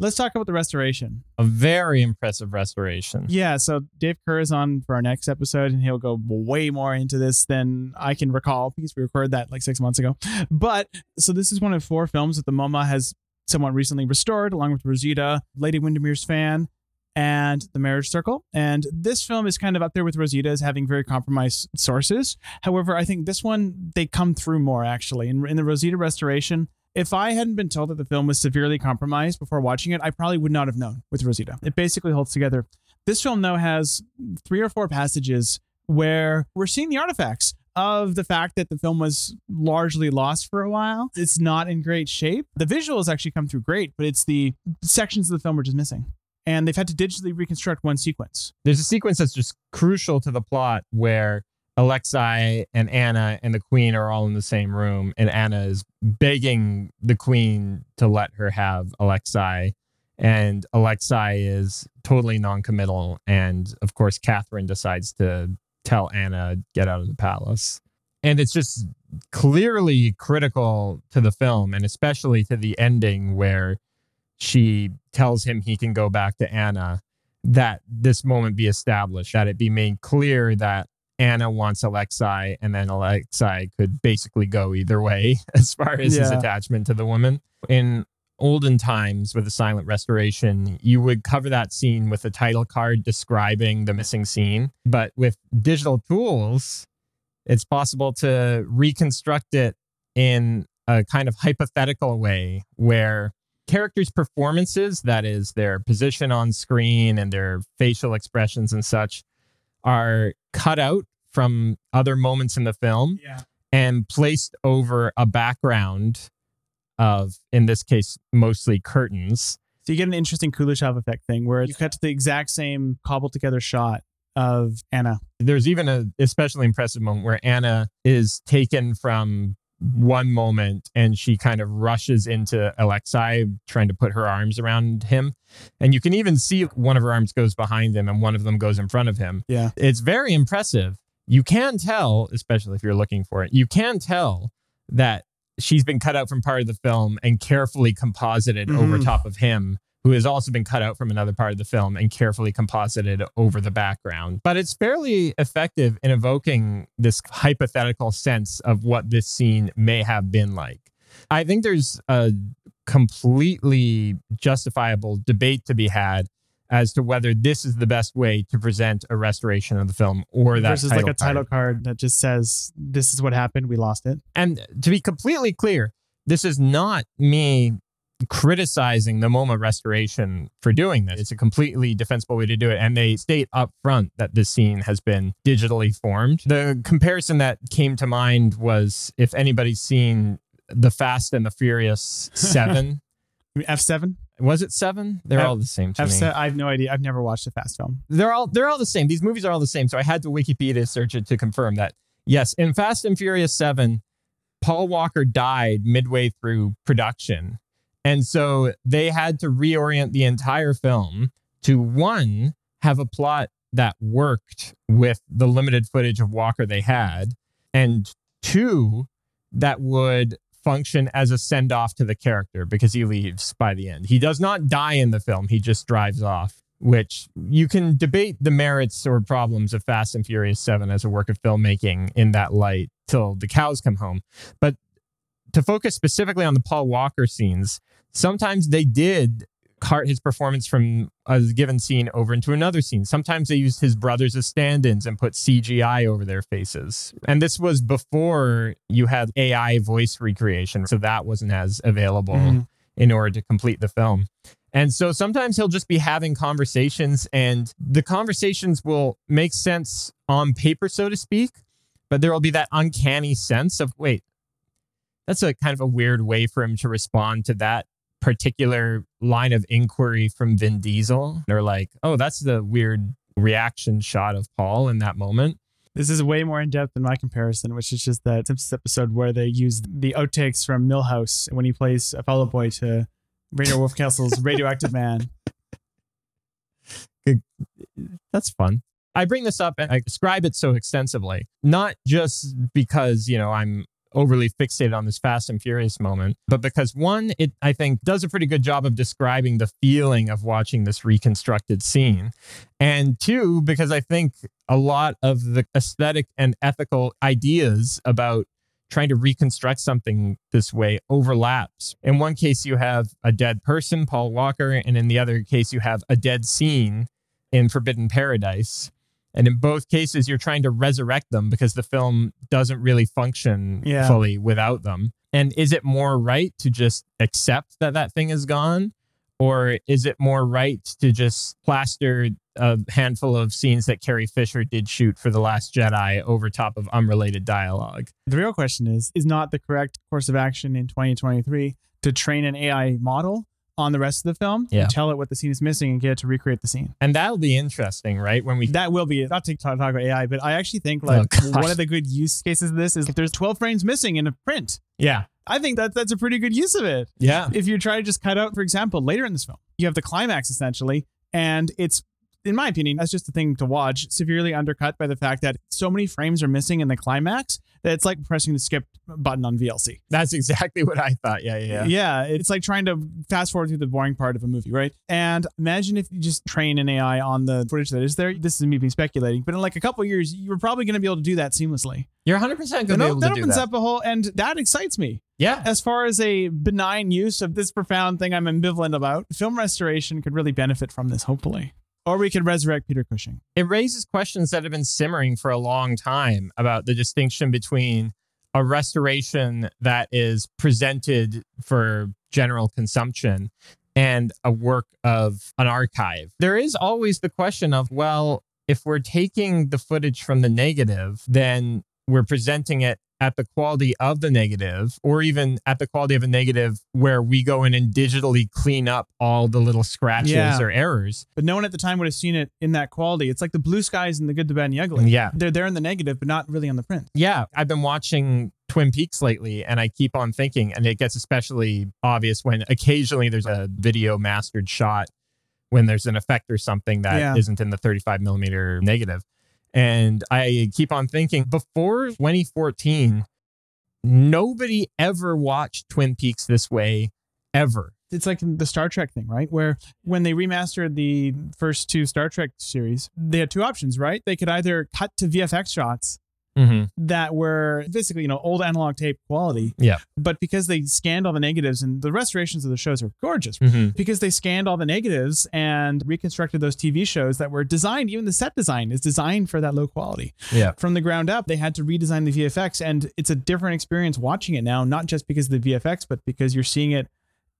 Let's talk about the restoration. A very impressive restoration. Yeah, so Dave Kehr is on for our next episode, and he'll go way more into this than I can recall because we recorded that like six months ago. But so this is one of four films that the MoMA has somewhat recently restored, along with Rosita, Lady Windermere's Fan, and The Marriage Circle. And this film is kind of up there with Rosita as having very compromised sources. However, I think this one, they come through more actually. In, in the Rosita restoration, if I hadn't been told that the film was severely compromised before watching it, I probably would not have known with Rosita. It basically holds together. This film, though, has three or four passages where we're seeing the artifacts of the fact that the film was largely lost for a while. It's not in great shape. The visuals actually come through great, but it's the sections of the film we're just missing. And they've had to digitally reconstruct one sequence. There's a sequence that's just crucial to the plot where Alexei and Anna and the queen are all in the same room, and Anna is begging the queen to let her have Alexei. And Alexei is totally non-committal, and of course, Catherine decides to tell Anna get out of the palace. And it's just clearly critical to the film, and especially to the ending where she tells him he can go back to Anna. That this moment be established, that it be made clear that Anna wants Alexei, and then Alexei could basically go either way as far as his attachment to the woman. In olden times with the silent restoration, you would cover that scene with a title card describing the missing scene. But with digital tools, it's possible to reconstruct it in a kind of hypothetical way where characters' performances, that is, their position on screen and their facial expressions and such, are cut out from other moments in the film Yeah. and placed over a background of, in this case, mostly curtains. So you get an interesting Kuleshov effect thing where you cut to the exact same cobbled together shot of Anna. There's even a especially impressive moment where Anna is taken from one moment and she kind of rushes into Alexei trying to put her arms around him. And you can even see one of her arms goes behind him and one of them goes in front of him. Yeah. It's very impressive. You can tell, especially if you're looking for it, you can tell that she's been cut out from part of the film and carefully composited over Mhm. top of him, who has also been cut out from another part of the film and carefully composited over the background. But it's fairly effective in evoking this hypothetical sense of what this scene may have been like. I think there's a completely justifiable debate to be had as to whether this is the best way to present a restoration of the film or that versus like a card. title card that just says, This is what happened. We lost it. And to be completely clear, this is not me criticizing the MoMA restoration for doing this. It's a completely defensible way to do it. And they state up front that this scene has been digitally formed. The comparison that came to mind was if anybody's seen The Fast and the Furious 7. F7? was it 7? They're F- all the same to me. F7. I have no idea. I've never watched a fast film. they're all they're all the same. These movies are all the same. So I had to Wikipedia search it to confirm that. Yes, in Fast and Furious 7, Paul Walker died midway through production. And so they had to reorient the entire film to one, have a plot that worked with the limited footage of Walker they had, and two, that would function as a send off to the character because he leaves by the end. He does not die in the film, he just drives off, which you can debate the merits or problems of Fast and Furious 7 as a work of filmmaking in that light till the cows come home. But to focus specifically on the Paul Walker scenes, sometimes they did cart his performance from a given scene over into another scene. Sometimes they used his brothers as stand ins and put CGI over their faces. And this was before you had AI voice recreation. So that wasn't as available Mhm. in order to complete the film. And so sometimes he'll just be having conversations, and the conversations will make sense on paper, so to speak, but there will be that uncanny sense of, wait, that's a kind of a weird way for him to respond to that particular line of inquiry from Vin Diesel. They're like, oh, that's the weird reaction shot of Paul in that moment. This is way more in depth than my comparison, which is just that Simpsons episode where they use the outtakes from Milhouse when he plays a fellow boy to Rainier Wolfcastle's Radioactive Man. that's fun. I bring this up and I describe it so extensively, not just because, you know, I'm overly fixated on this Fast and Furious moment, but because one, it I think does a pretty good job of describing the feeling of watching this reconstructed scene. And two, because I think a lot of the aesthetic and ethical ideas about trying to reconstruct something this way overlaps. In one case, you have a dead person, Paul Walker, and in the other case, you have a dead scene in Forbidden Paradise. And in both cases, you're trying to resurrect them because the film doesn't really function Yeah. fully without them. And is it more right to just accept that that thing is gone? Or is it more right to just plaster a handful of scenes that Carrie Fisher did shoot for The Last Jedi over top of unrelated dialogue. The real question is is not the correct course of action in 2023 to train an AI model on the rest of the film Yeah. and tell it what the scene is missing and get it to recreate the scene. And that'll be interesting, right? When we That will be. Not to talk, talk about AI, but I actually think oh, like Oh, one of the good use cases of this is if there's 12 frames missing in a print. Yeah. I think that that's a pretty good use of it. Yeah. If you try to just cut out, for example, later in this film, you have the climax essentially, and it's, in my opinion, that's just a thing to watch, severely undercut by the fact that so many frames are missing in the climax that it's like pressing the skip button on VLC. That's exactly what I thought. Yeah, yeah, yeah. it's like trying to fast forward through the boring part of a movie, right? And imagine if you just train an AI on the footage that is there. This is me being speculating, but in like a couple of years, you're probably going to be able to do that seamlessly. You're 100% going to be that able to do opens that. opens up a whole, and that excites me. yeah. As far as a benign use of this profound thing I'm ambivalent about, film restoration could really benefit from this, hopefully. Or we could resurrect Peter Cushing. It raises questions that have been simmering for a long time about the distinction between a restoration that is presented for general consumption and a work of an archive. There is always the question of, well, if we're taking the footage from the negative, then we're presenting it at the quality of the negative, or even at the quality of a negative where we go in and digitally clean up all the little scratches Yeah. or errors. But no one at the time would have seen it in that quality. It's like the blue skies and the good, the bad, and the ugly. Yeah. They're there in the negative, but not really on the print. Yeah, I've been watching Twin Peaks lately and I keep on thinking, and it gets especially obvious when occasionally there's a video mastered shot when there's an effect or something that Yeah. not in the 35 millimeter negative. And I keep on thinking before 2014, nobody ever watched Twin Peaks this way ever. It's like the Star Trek thing, right? Where when they remastered the first two Star Trek series, they had two options, right? They could either cut to VFX shots Mm-hmm. that were basically, you know, old analog tape quality. Yeah. But because they scanned all the negatives and the restorations of the shows are gorgeous. Mm-hmm. Because they scanned all the negatives and reconstructed those TV shows that were designed, even the set design is designed for that low quality. Yeah. From the ground up, they had to redesign the VFX, and it's a different experience watching it now, not just because of the VFX, but because you're seeing it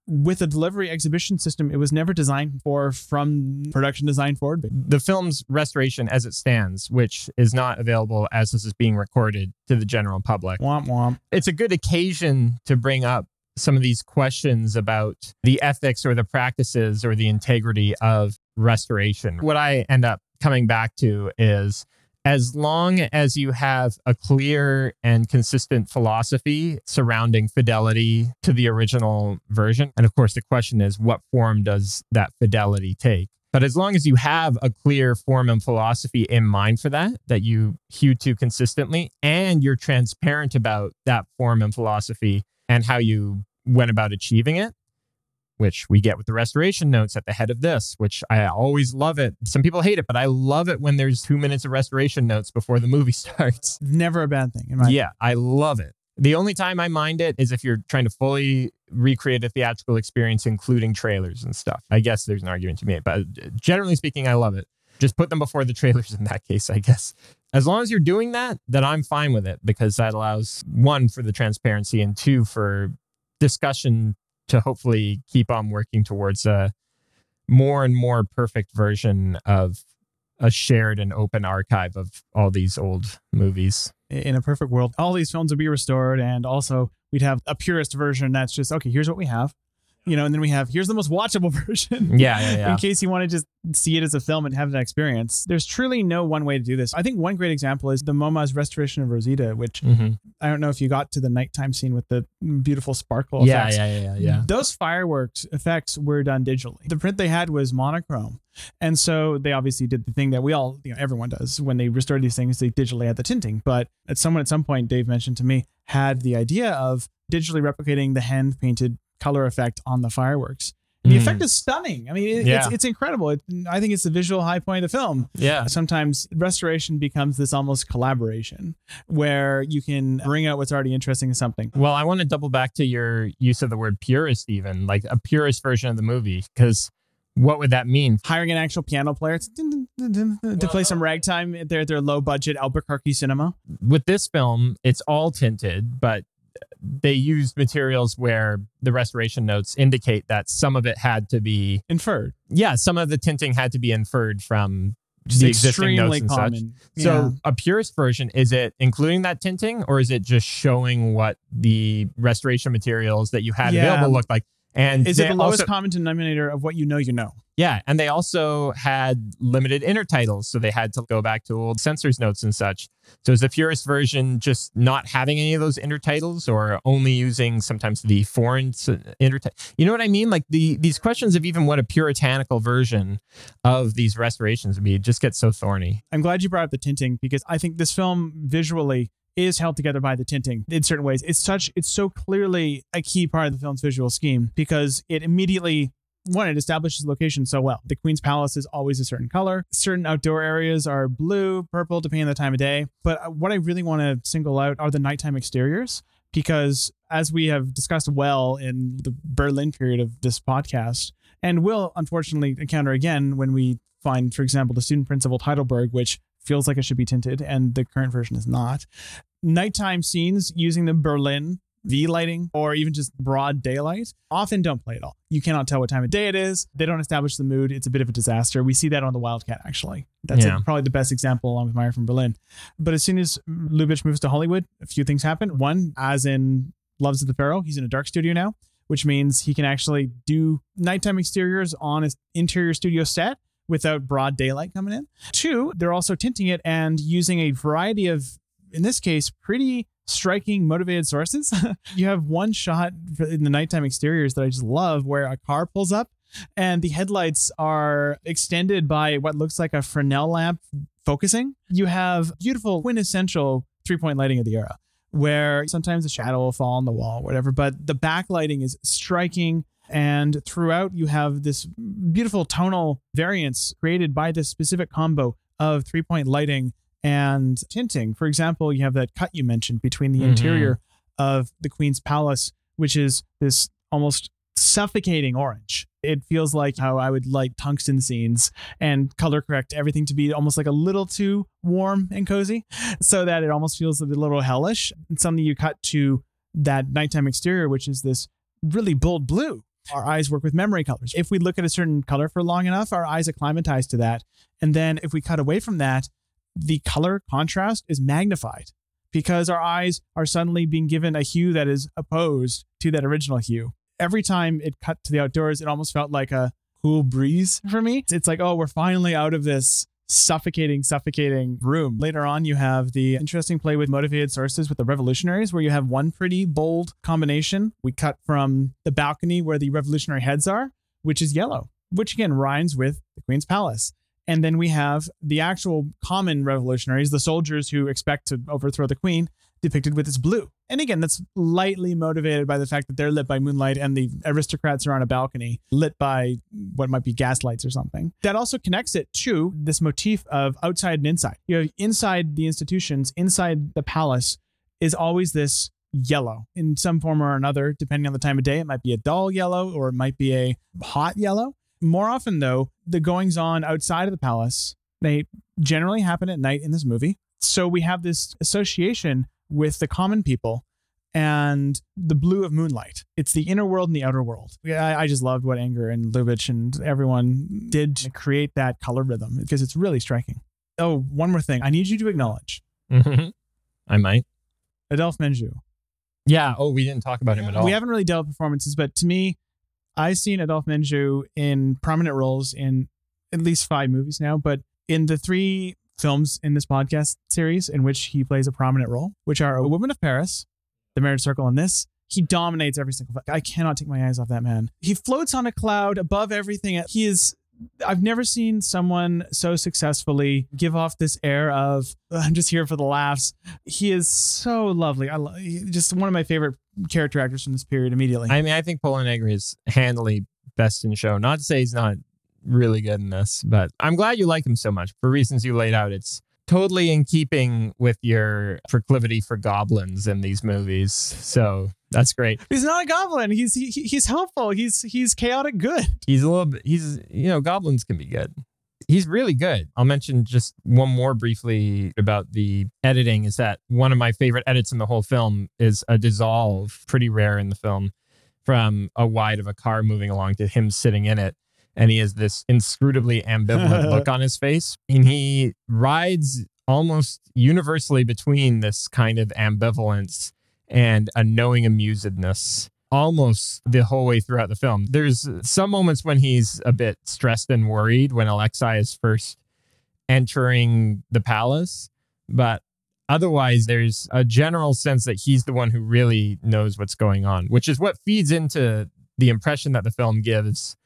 with a delivery exhibition system it was never designed for from production design forward. the film's restoration as it stands, which is not available as this is being recorded to the general public. Womp womp. It's a good occasion to bring up some of these questions about the ethics or the practices or the integrity of restoration. What I end up coming back to is as long as you have a clear and consistent philosophy surrounding fidelity to the original version, and of course, the question is, what form does that fidelity take? But as long as you have a clear form and philosophy in mind for that, that you hew to consistently, and you're transparent about that form and philosophy and how you went about achieving it, which we get with the restoration notes at the head of this, which I always love it. Some people hate it, but I love it when there's two minutes of restoration notes before the movie starts. Never a bad thing. In my yeah, I love it. The only time I mind it is if you're trying to fully recreate a theatrical experience, including trailers and stuff. I guess there's an argument to be made, but uh, generally speaking, I love it. Just put them before the trailers in that case, I guess. As long as you're doing that, then I'm fine with it because that allows one for the transparency and two for discussion to hopefully keep on working towards a more and more perfect version of a shared and open archive of all these old movies. in a perfect world, all these films would be restored, and also we'd have a purist version that's just okay. Here's what we have, you know, and then we have here's the most watchable version. Yeah, yeah, yeah. In case you want to just see it as a film and have that experience, there's truly no one way to do this. I think one great example is the MoMA's restoration of Rosita, which hmm I don't know if you got to the nighttime scene with the beautiful sparkle Yeah, effects. yeah, yeah, yeah, yeah. Those fireworks effects were done digitally. The print they had was monochrome. And so they obviously did the thing that we all, you know, everyone does when they restore these things, they digitally add the tinting. But at someone at some point, Dave mentioned to me, had the idea of digitally replicating the hand painted color effect on the fireworks. And the Mm. effect is stunning. I mean, it, it's, Yeah. it's incredible. It, I think it's the visual high point of the film Yeah. sometimes restoration becomes this almost collaboration where you can bring out what's already interesting in something. Well, I want to double back to your use of the word purist, even like a purist version of the movie, because what would that mean? Hiring an actual piano player to, to play some ragtime at their, their low budget Albuquerque cinema. With this film, it's all tinted, but they used materials where the restoration notes indicate that some of it had to be Inferred. yeah, some of the tinting had to be inferred from the existing notes and such. common. So a purist version, is it including that tinting or is it just showing what the restoration materials that you had Yeah. available looked like? And is it the lowest also- common denominator of what you know you know? yeah, and they also had limited intertitles, so they had to go back to old censors notes and such. So is the purist version just not having any of those intertitles, or only using sometimes the foreign s- intertitle? You know what I mean? Like the these questions of even what a puritanical version of these restorations would be just get so thorny. I'm glad you brought up the tinting because I think this film visually is held together by the tinting in certain ways. It's such it's so clearly a key part of the film's visual scheme because it immediately one it establishes location so well. The Queen's Palace is always a certain color. Certain outdoor areas are blue, purple, depending on the time of day. But uh, what I really want to single out are the nighttime exteriors because as we have discussed well in the Berlin period of this podcast, and will unfortunately encounter again when we find, for example, the student old Heidelberg, which feels like it should be tinted, and the current version is not. Nighttime scenes using the Berlin V lighting or even just broad daylight often don't play at all. You cannot tell what time of day it is. They don't establish the mood. It's a bit of a disaster. We see that on the Wildcat, actually. That's Yeah. it, probably the best example along with Meyer from Berlin. But as soon as Lubitsch moves to Hollywood, a few things happen. One, as in Loves of the Pharaoh, he's in a dark studio now, which means he can actually do nighttime exteriors on his interior studio set without broad daylight coming in. Two, they're also tinting it and using a variety of, in this case, pretty striking motivated sources. you have one shot in the nighttime exteriors that I just love where a car pulls up and the headlights are extended by what looks like a Fresnel lamp focusing. You have beautiful quintessential three point lighting of the era where sometimes a shadow will fall on the wall, whatever, but the backlighting is striking. And throughout, you have this beautiful tonal variance created by this specific combo of three point lighting and tinting. For example, you have that cut you mentioned between the Mhm. interior of the Queen's Palace, which is this almost suffocating orange. It feels like how I would like tungsten scenes and color correct everything to be almost like a little too warm and cozy so that it almost feels a little hellish. And something you cut to that nighttime exterior, which is this really bold blue. Our eyes work with memory colors. If we look at a certain color for long enough, our eyes acclimatize to that. And then if we cut away from that, the color contrast is magnified because our eyes are suddenly being given a hue that is opposed to that original hue. Every time it cut to the outdoors, it almost felt like a cool breeze for me. It's like, oh, we're finally out of this suffocating, suffocating room. Later on, you have the interesting play with motivated sources with the revolutionaries, where you have one pretty bold combination. We cut from the balcony where the revolutionary heads are, which is yellow, which again rhymes with the Queen's Palace. And then we have the actual common revolutionaries, the soldiers who expect to overthrow the queen, depicted with this blue. And again, that's lightly motivated by the fact that they're lit by moonlight and the aristocrats are on a balcony lit by what might be gas lights or something. That also connects it to this motif of outside and inside. You have inside the institutions, inside the palace, is always this yellow in some form or another, depending on the time of day. It might be a dull yellow or it might be a hot yellow. More often, though, the goings on outside of the palace, they generally happen at night in this movie. So we have this association with the common people and the blue of moonlight. It's the inner world and the outer world. I, I just loved what Enger and Lubitsch and everyone did to create that color rhythm because it's really striking. Oh, one more thing. I need you to acknowledge Mhm. I might. Adolphe Menjou. Yeah. Oh, we didn't talk about him at all. We haven't really dealt with performances, but to me, I've seen Adolphe Menjou in prominent roles in at least five movies now. But in the three films in this podcast series in which he plays a prominent role, which are A Woman of Paris, The Marriage Circle, and this, he dominates every single. I cannot take my eyes off that man. He floats on a cloud above everything. He is. I've never seen someone so successfully give off this air of I'm just here for the laughs. He is so lovely. I love, just one of my favorite character actors from this period immediately. I mean, I think Pola Negri is handily best in show. Not to say he's not really good in this, but I'm glad you like him so much for reasons you laid out. It's totally in keeping with your proclivity for goblins in these movies. So that's great. he's not a goblin. He's he, he's helpful. He's he's chaotic good. He's a little bit, he's, you know, goblins can be good. He's really good. I'll mention just one more briefly about the editing is that one of my favorite edits in the whole film is a dissolve, pretty rare in the film, from a wide of a car moving along to him sitting in it. And he has this inscrutably ambivalent look on his face. And he rides almost universally between this kind of ambivalence and a knowing amusedness almost the whole way throughout the film. There's some moments when he's a bit stressed and worried when Alexei is first entering the palace, but otherwise there's a general sense that he's the one who really knows what's going on, which is what feeds into the impression that the film gives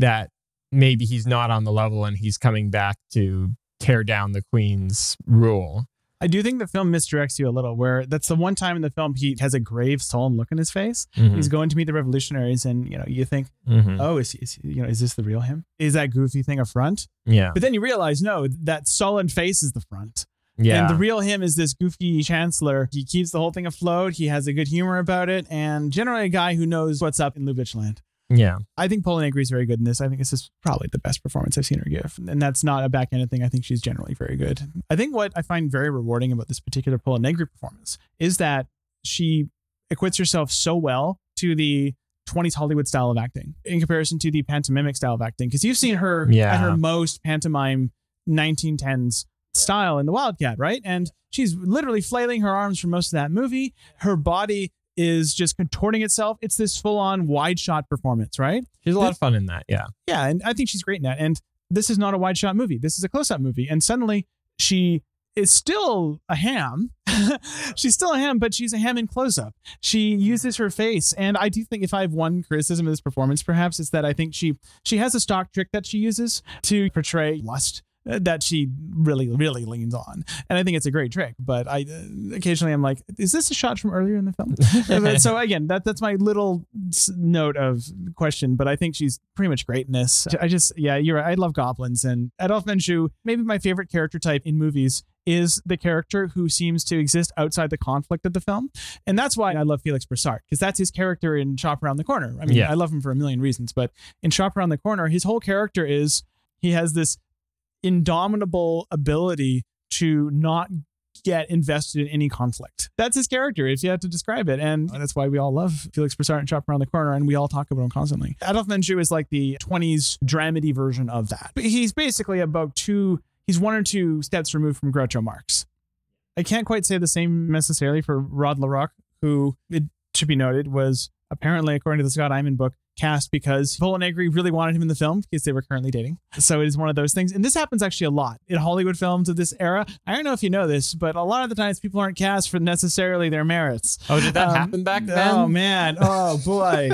that maybe he's not on the level and he's coming back to tear down the queen's rule. I do think the film misdirects you a little, where that's the one time in the film he has a grave, solemn look in his face. Mhm. He's going to meet the revolutionaries, and you know, you think, Mhm. oh, is, is you know, is this the real him? Is that goofy thing a front? Yeah. But then you realize, no, that sullen face is the front. Yeah. And the real him is this goofy chancellor. He keeps the whole thing afloat. He has a good humor about it, and generally a guy who knows what's up in Lubitsch land. Yeah. I think Pola Negri is very good in this. I think this is probably the best performance I've seen her give. And that's not a backhanded thing. I think she's generally very good. I think what I find very rewarding about this particular Pola Negri performance is that she acquits herself so well to the 20s Hollywood style of acting in comparison to the pantomimic style of acting. Because you've seen her Yeah. at her most pantomime 1910s style in The Wildcat, right? And she's literally flailing her arms for most of that movie. Her body is just contorting itself. It's this full on wide shot performance, right? She's a lot of fun in that. Yeah. Yeah, and I think she's great in that. And this is not a wide shot movie. This is a close up movie. And suddenly she is still a ham. she's still a ham, but she's a ham in close up. She uses her face. And I do think if I have one criticism of this performance, perhaps it's that I think she she has a stock trick that she uses to portray lust that she really really leans on. And i think it's a great trick but i uh, occasionally i'm like is this a shot from earlier in the film? So again that that's my little note of question but i think she's pretty much great in this i just yeah you're right. I love goblins and Adolphe Menjou maybe my favorite character type in movies is the character who seems to exist outside the conflict of the film. And that's why i love Felix Bressart because that's his character in shop around the corner. I mean Yeah. i love him for a million reasons but in shop around the corner his whole character is he has this indomitable ability to not get invested in any conflict. That's his character, if you had to describe it. And that's why we all love Felix Bressart and Shop Around the Corner, and we all talk about him constantly. Adolphe Menjou is like the 20s dramedy version of that. But he's basically about two, he's one or two steps removed from Groucho Marx. I can't quite say the same necessarily for Rod La Rocque, who, it should be noted, was apparently, according to the Scott Eyman book, cast because Pola Negri really wanted him in the film because they were currently dating. So it is one of those things. And this happens actually a lot in Hollywood films of this era. I don't know if you know this, but a lot of the times people aren't cast for necessarily their merits. Oh, did that Um, happen back then? Oh, man. Oh, boy.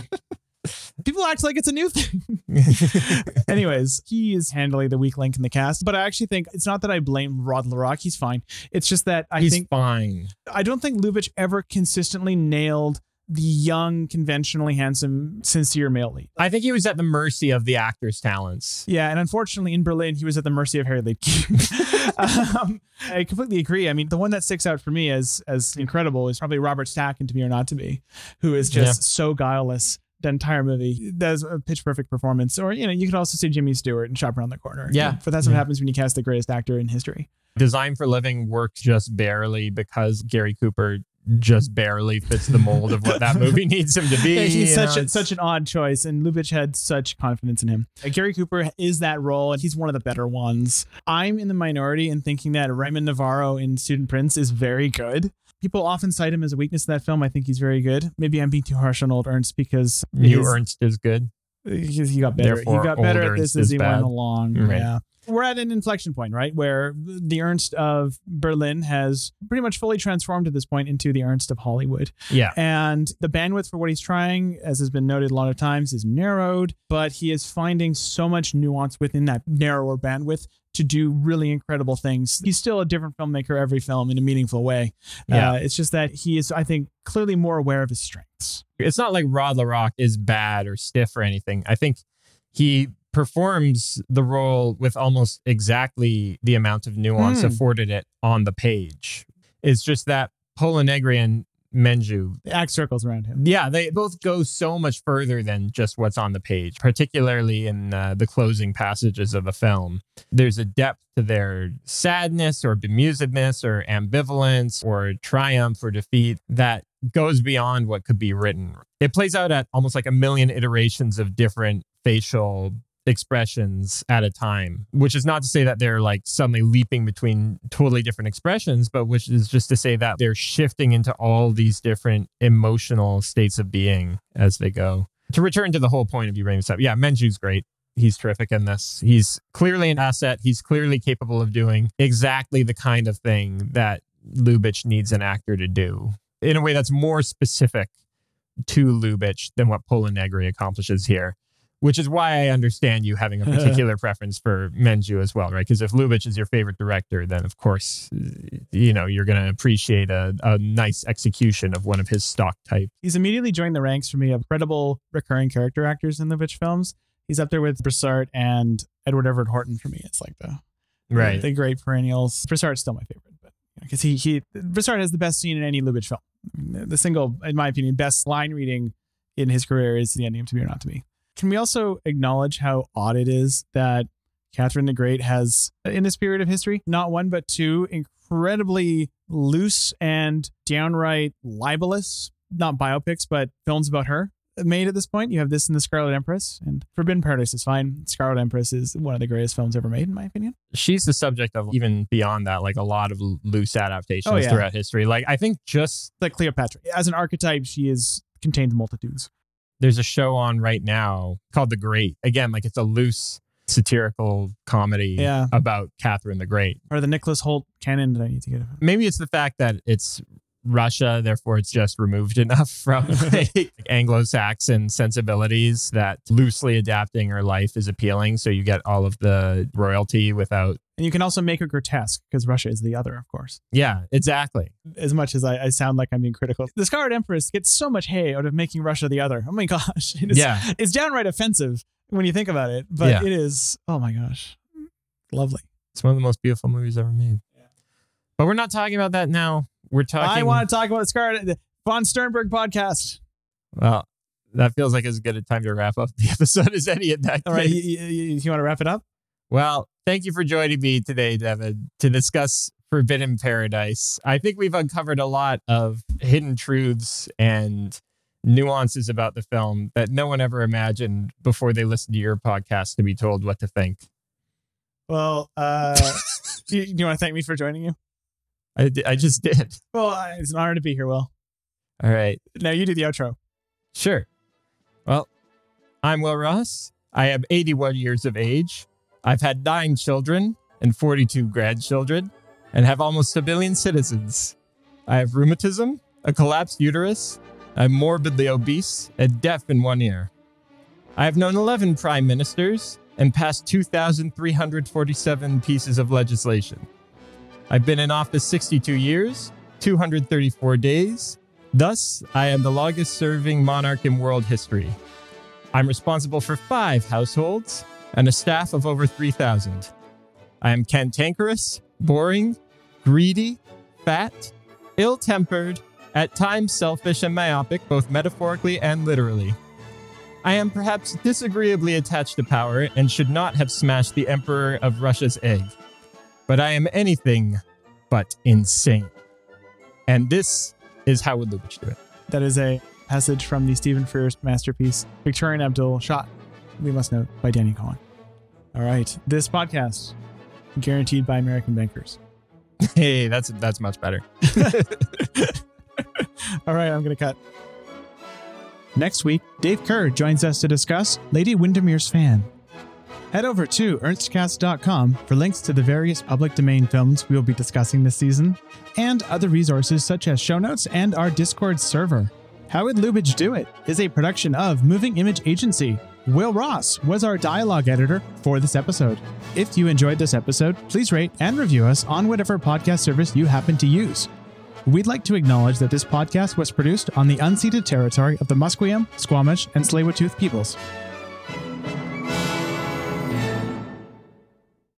People act like it's a new thing. Anyways, he is handily the weak link in the cast, but I actually think it's not that I blame Rod La Rocque. He's fine. It's just that I He's think fine. I don't think Lubitsch ever consistently nailed the young, conventionally handsome, sincere male lead. I think he was at the mercy of the actor's talents. Yeah, and unfortunately, in Berlin, he was at the mercy of Harry Liedtke. um, I completely agree. I mean, the one that sticks out for me as as incredible is probably Robert Stack in To Be or Not to Be, who is just so guileless. The entire movie does a pitch perfect performance, or you know, you could also see Jimmy Stewart and Shop Around the Corner. Yeah. but that's what Yeah. happens when you cast the greatest actor in history. Design for Living works just barely because Gary Cooper just barely fits the mold of what that movie needs him to be. Yeah, he's such know, a, such an odd choice, and Lubitsch had such confidence in him. Uh, Gary Cooper is that role, and he's one of the better ones. I'm in the minority in thinking that Raymond Novarro in Student Prince is very good. People often cite him as a weakness in that film. I think he's very good. Maybe I'm being too harsh on old Ernst because New his- Ernst is good. He he got better. Therefore, he got better at this as he bad. went along. Right. Yeah. We're at an inflection point, right? Where the Ernst of Berlin has pretty much fully transformed at this point into the Ernst of Hollywood. Yeah. And the bandwidth for what he's trying, as has been noted a lot of times, is narrowed, but he is finding so much nuance within that narrower bandwidth to do really incredible things. He's still a different filmmaker every film in a meaningful way. Yeah. Uh, it's just that he is, I think, clearly more aware of his strengths. It's not like Rod La Rocque is bad or stiff or anything. I think he performs the role with almost exactly the amount of nuance Hmm. afforded it on the page. It's just that Pola Negri and Menjou. The act circles around him. Yeah, they both go so much further than just what's on the page, particularly in uh, the closing passages of the film. There's a depth to their sadness or bemusedness or ambivalence or triumph or defeat that goes beyond what could be written. It plays out at almost like a million iterations of different facial expressions at a time, which is not to say that they're like suddenly leaping between totally different expressions, but which is just to say that they're shifting into all these different emotional states of being as they go. To return to the whole point of bringing this yeah, Menjou's great. He's terrific in this. He's clearly an asset. He's clearly capable of doing exactly the kind of thing that Lubitsch needs an actor to do in a way that's more specific to Lubitsch than what Pola Negri accomplishes here which is why I understand you having a particular preference for Menjou as well, right? Because if Lubitsch is your favorite director, then of course, you know, you're going to appreciate a, a nice execution of one of his stock type. He's immediately joined the ranks for me of credible recurring character actors in the Lubitsch films. He's up there with Bressart and Edward Everett Horton for me. It's like the right the, great perennials. Bressart's still my favorite, because he he Bressart has the best scene in any Lubitsch film. The single, in my opinion, best line reading in his career is the ending of To Be or Not to Be. Can we also acknowledge how odd it is that Catherine the Great has, in this period of history, not one but two incredibly loose and downright libelous, not biopics, but films about her made at this point. You have this in The Scarlet Empress, and Forbidden Paradise is fine. Scarlet Empress is one of the greatest films ever made, in my opinion. She's the subject of even beyond that, like a lot of loose adaptations Oh, yeah. throughout history. Like I think just Like Cleopatra. As an archetype, she is contained multitudes. there's a show on right now called The Great. Again, like it's a loose satirical comedy Yeah. about Catherine the Great. Or the Nicholas Hoult canon that I need to get. Maybe it's the fact that it's Russia, therefore it's just removed enough from like, Anglo-Saxon sensibilities that loosely adapting her life is appealing. So you get all of the royalty without. And you can also make it grotesque because Russia is the other, of course. Yeah, exactly. As much as I, I sound like I'm being critical, the Scarlet Empress gets so much hay out of making Russia the other. Oh my gosh. It is, Yeah. It's downright offensive when you think about it, but Yeah. it is, oh my gosh, lovely. It's one of the most beautiful movies ever made. Yeah. But we're not talking about that now. We're talking. I want to talk about the Scarlet, the Von Sternberg podcast. Well, that feels like as good a time to wrap up the episode as any in that All right. You, you, you want to wrap it up? Well, thank you for joining me today, Devin, to discuss Forbidden Paradise. I think we've uncovered a lot of hidden truths and nuances about the film that no one ever imagined before they listened to your podcast to be told what to think. Well, uh, do, you, do you want to thank me for joining you? I, I just did. Well, it's an honor to be here, Will. All right. Now you do the outro. Sure. Well, I'm Will Ross. I am 81 years of age. I've had nine children and 42 grandchildren and have almost a billion citizens. I have rheumatism, a collapsed uterus, I'm morbidly obese, and deaf in one ear. I have known 11 prime ministers and passed 2,347 pieces of legislation. I've been in office 62 years, 234 days, Thus, I am the longest serving monarch in world history. I'm responsible for five households and a staff of over 3,000. I am cantankerous, boring, greedy, fat, ill tempered, at times selfish and myopic, both metaphorically and literally. I am perhaps disagreeably attached to power and should not have smashed the Emperor of Russia's egg. But I am anything but insane. And this is how would Lubitsch do it. That is a passage from the Stephen Frears masterpiece, Victoria and Abdul Shot, we must note, by Danny Cohen. All right. This podcast, guaranteed by American bankers. Hey, that's that's much better. All right, I'm going to cut. Next week, Dave Kehr joins us to discuss Lady Windermere's Fan. Head over to ernstcast.com for links to the various public domain films we will be discussing this season, and other resources such as show notes and our Discord server. How Would Lubitsch Do It is a production of Moving Image Agency. Will Ross was our dialogue editor for this episode. If you enjoyed this episode, please rate and review us on whatever podcast service you happen to use. We'd like to acknowledge that this podcast was produced on the unceded territory of the Musqueam, Squamish, and Tsleil-Waututh peoples.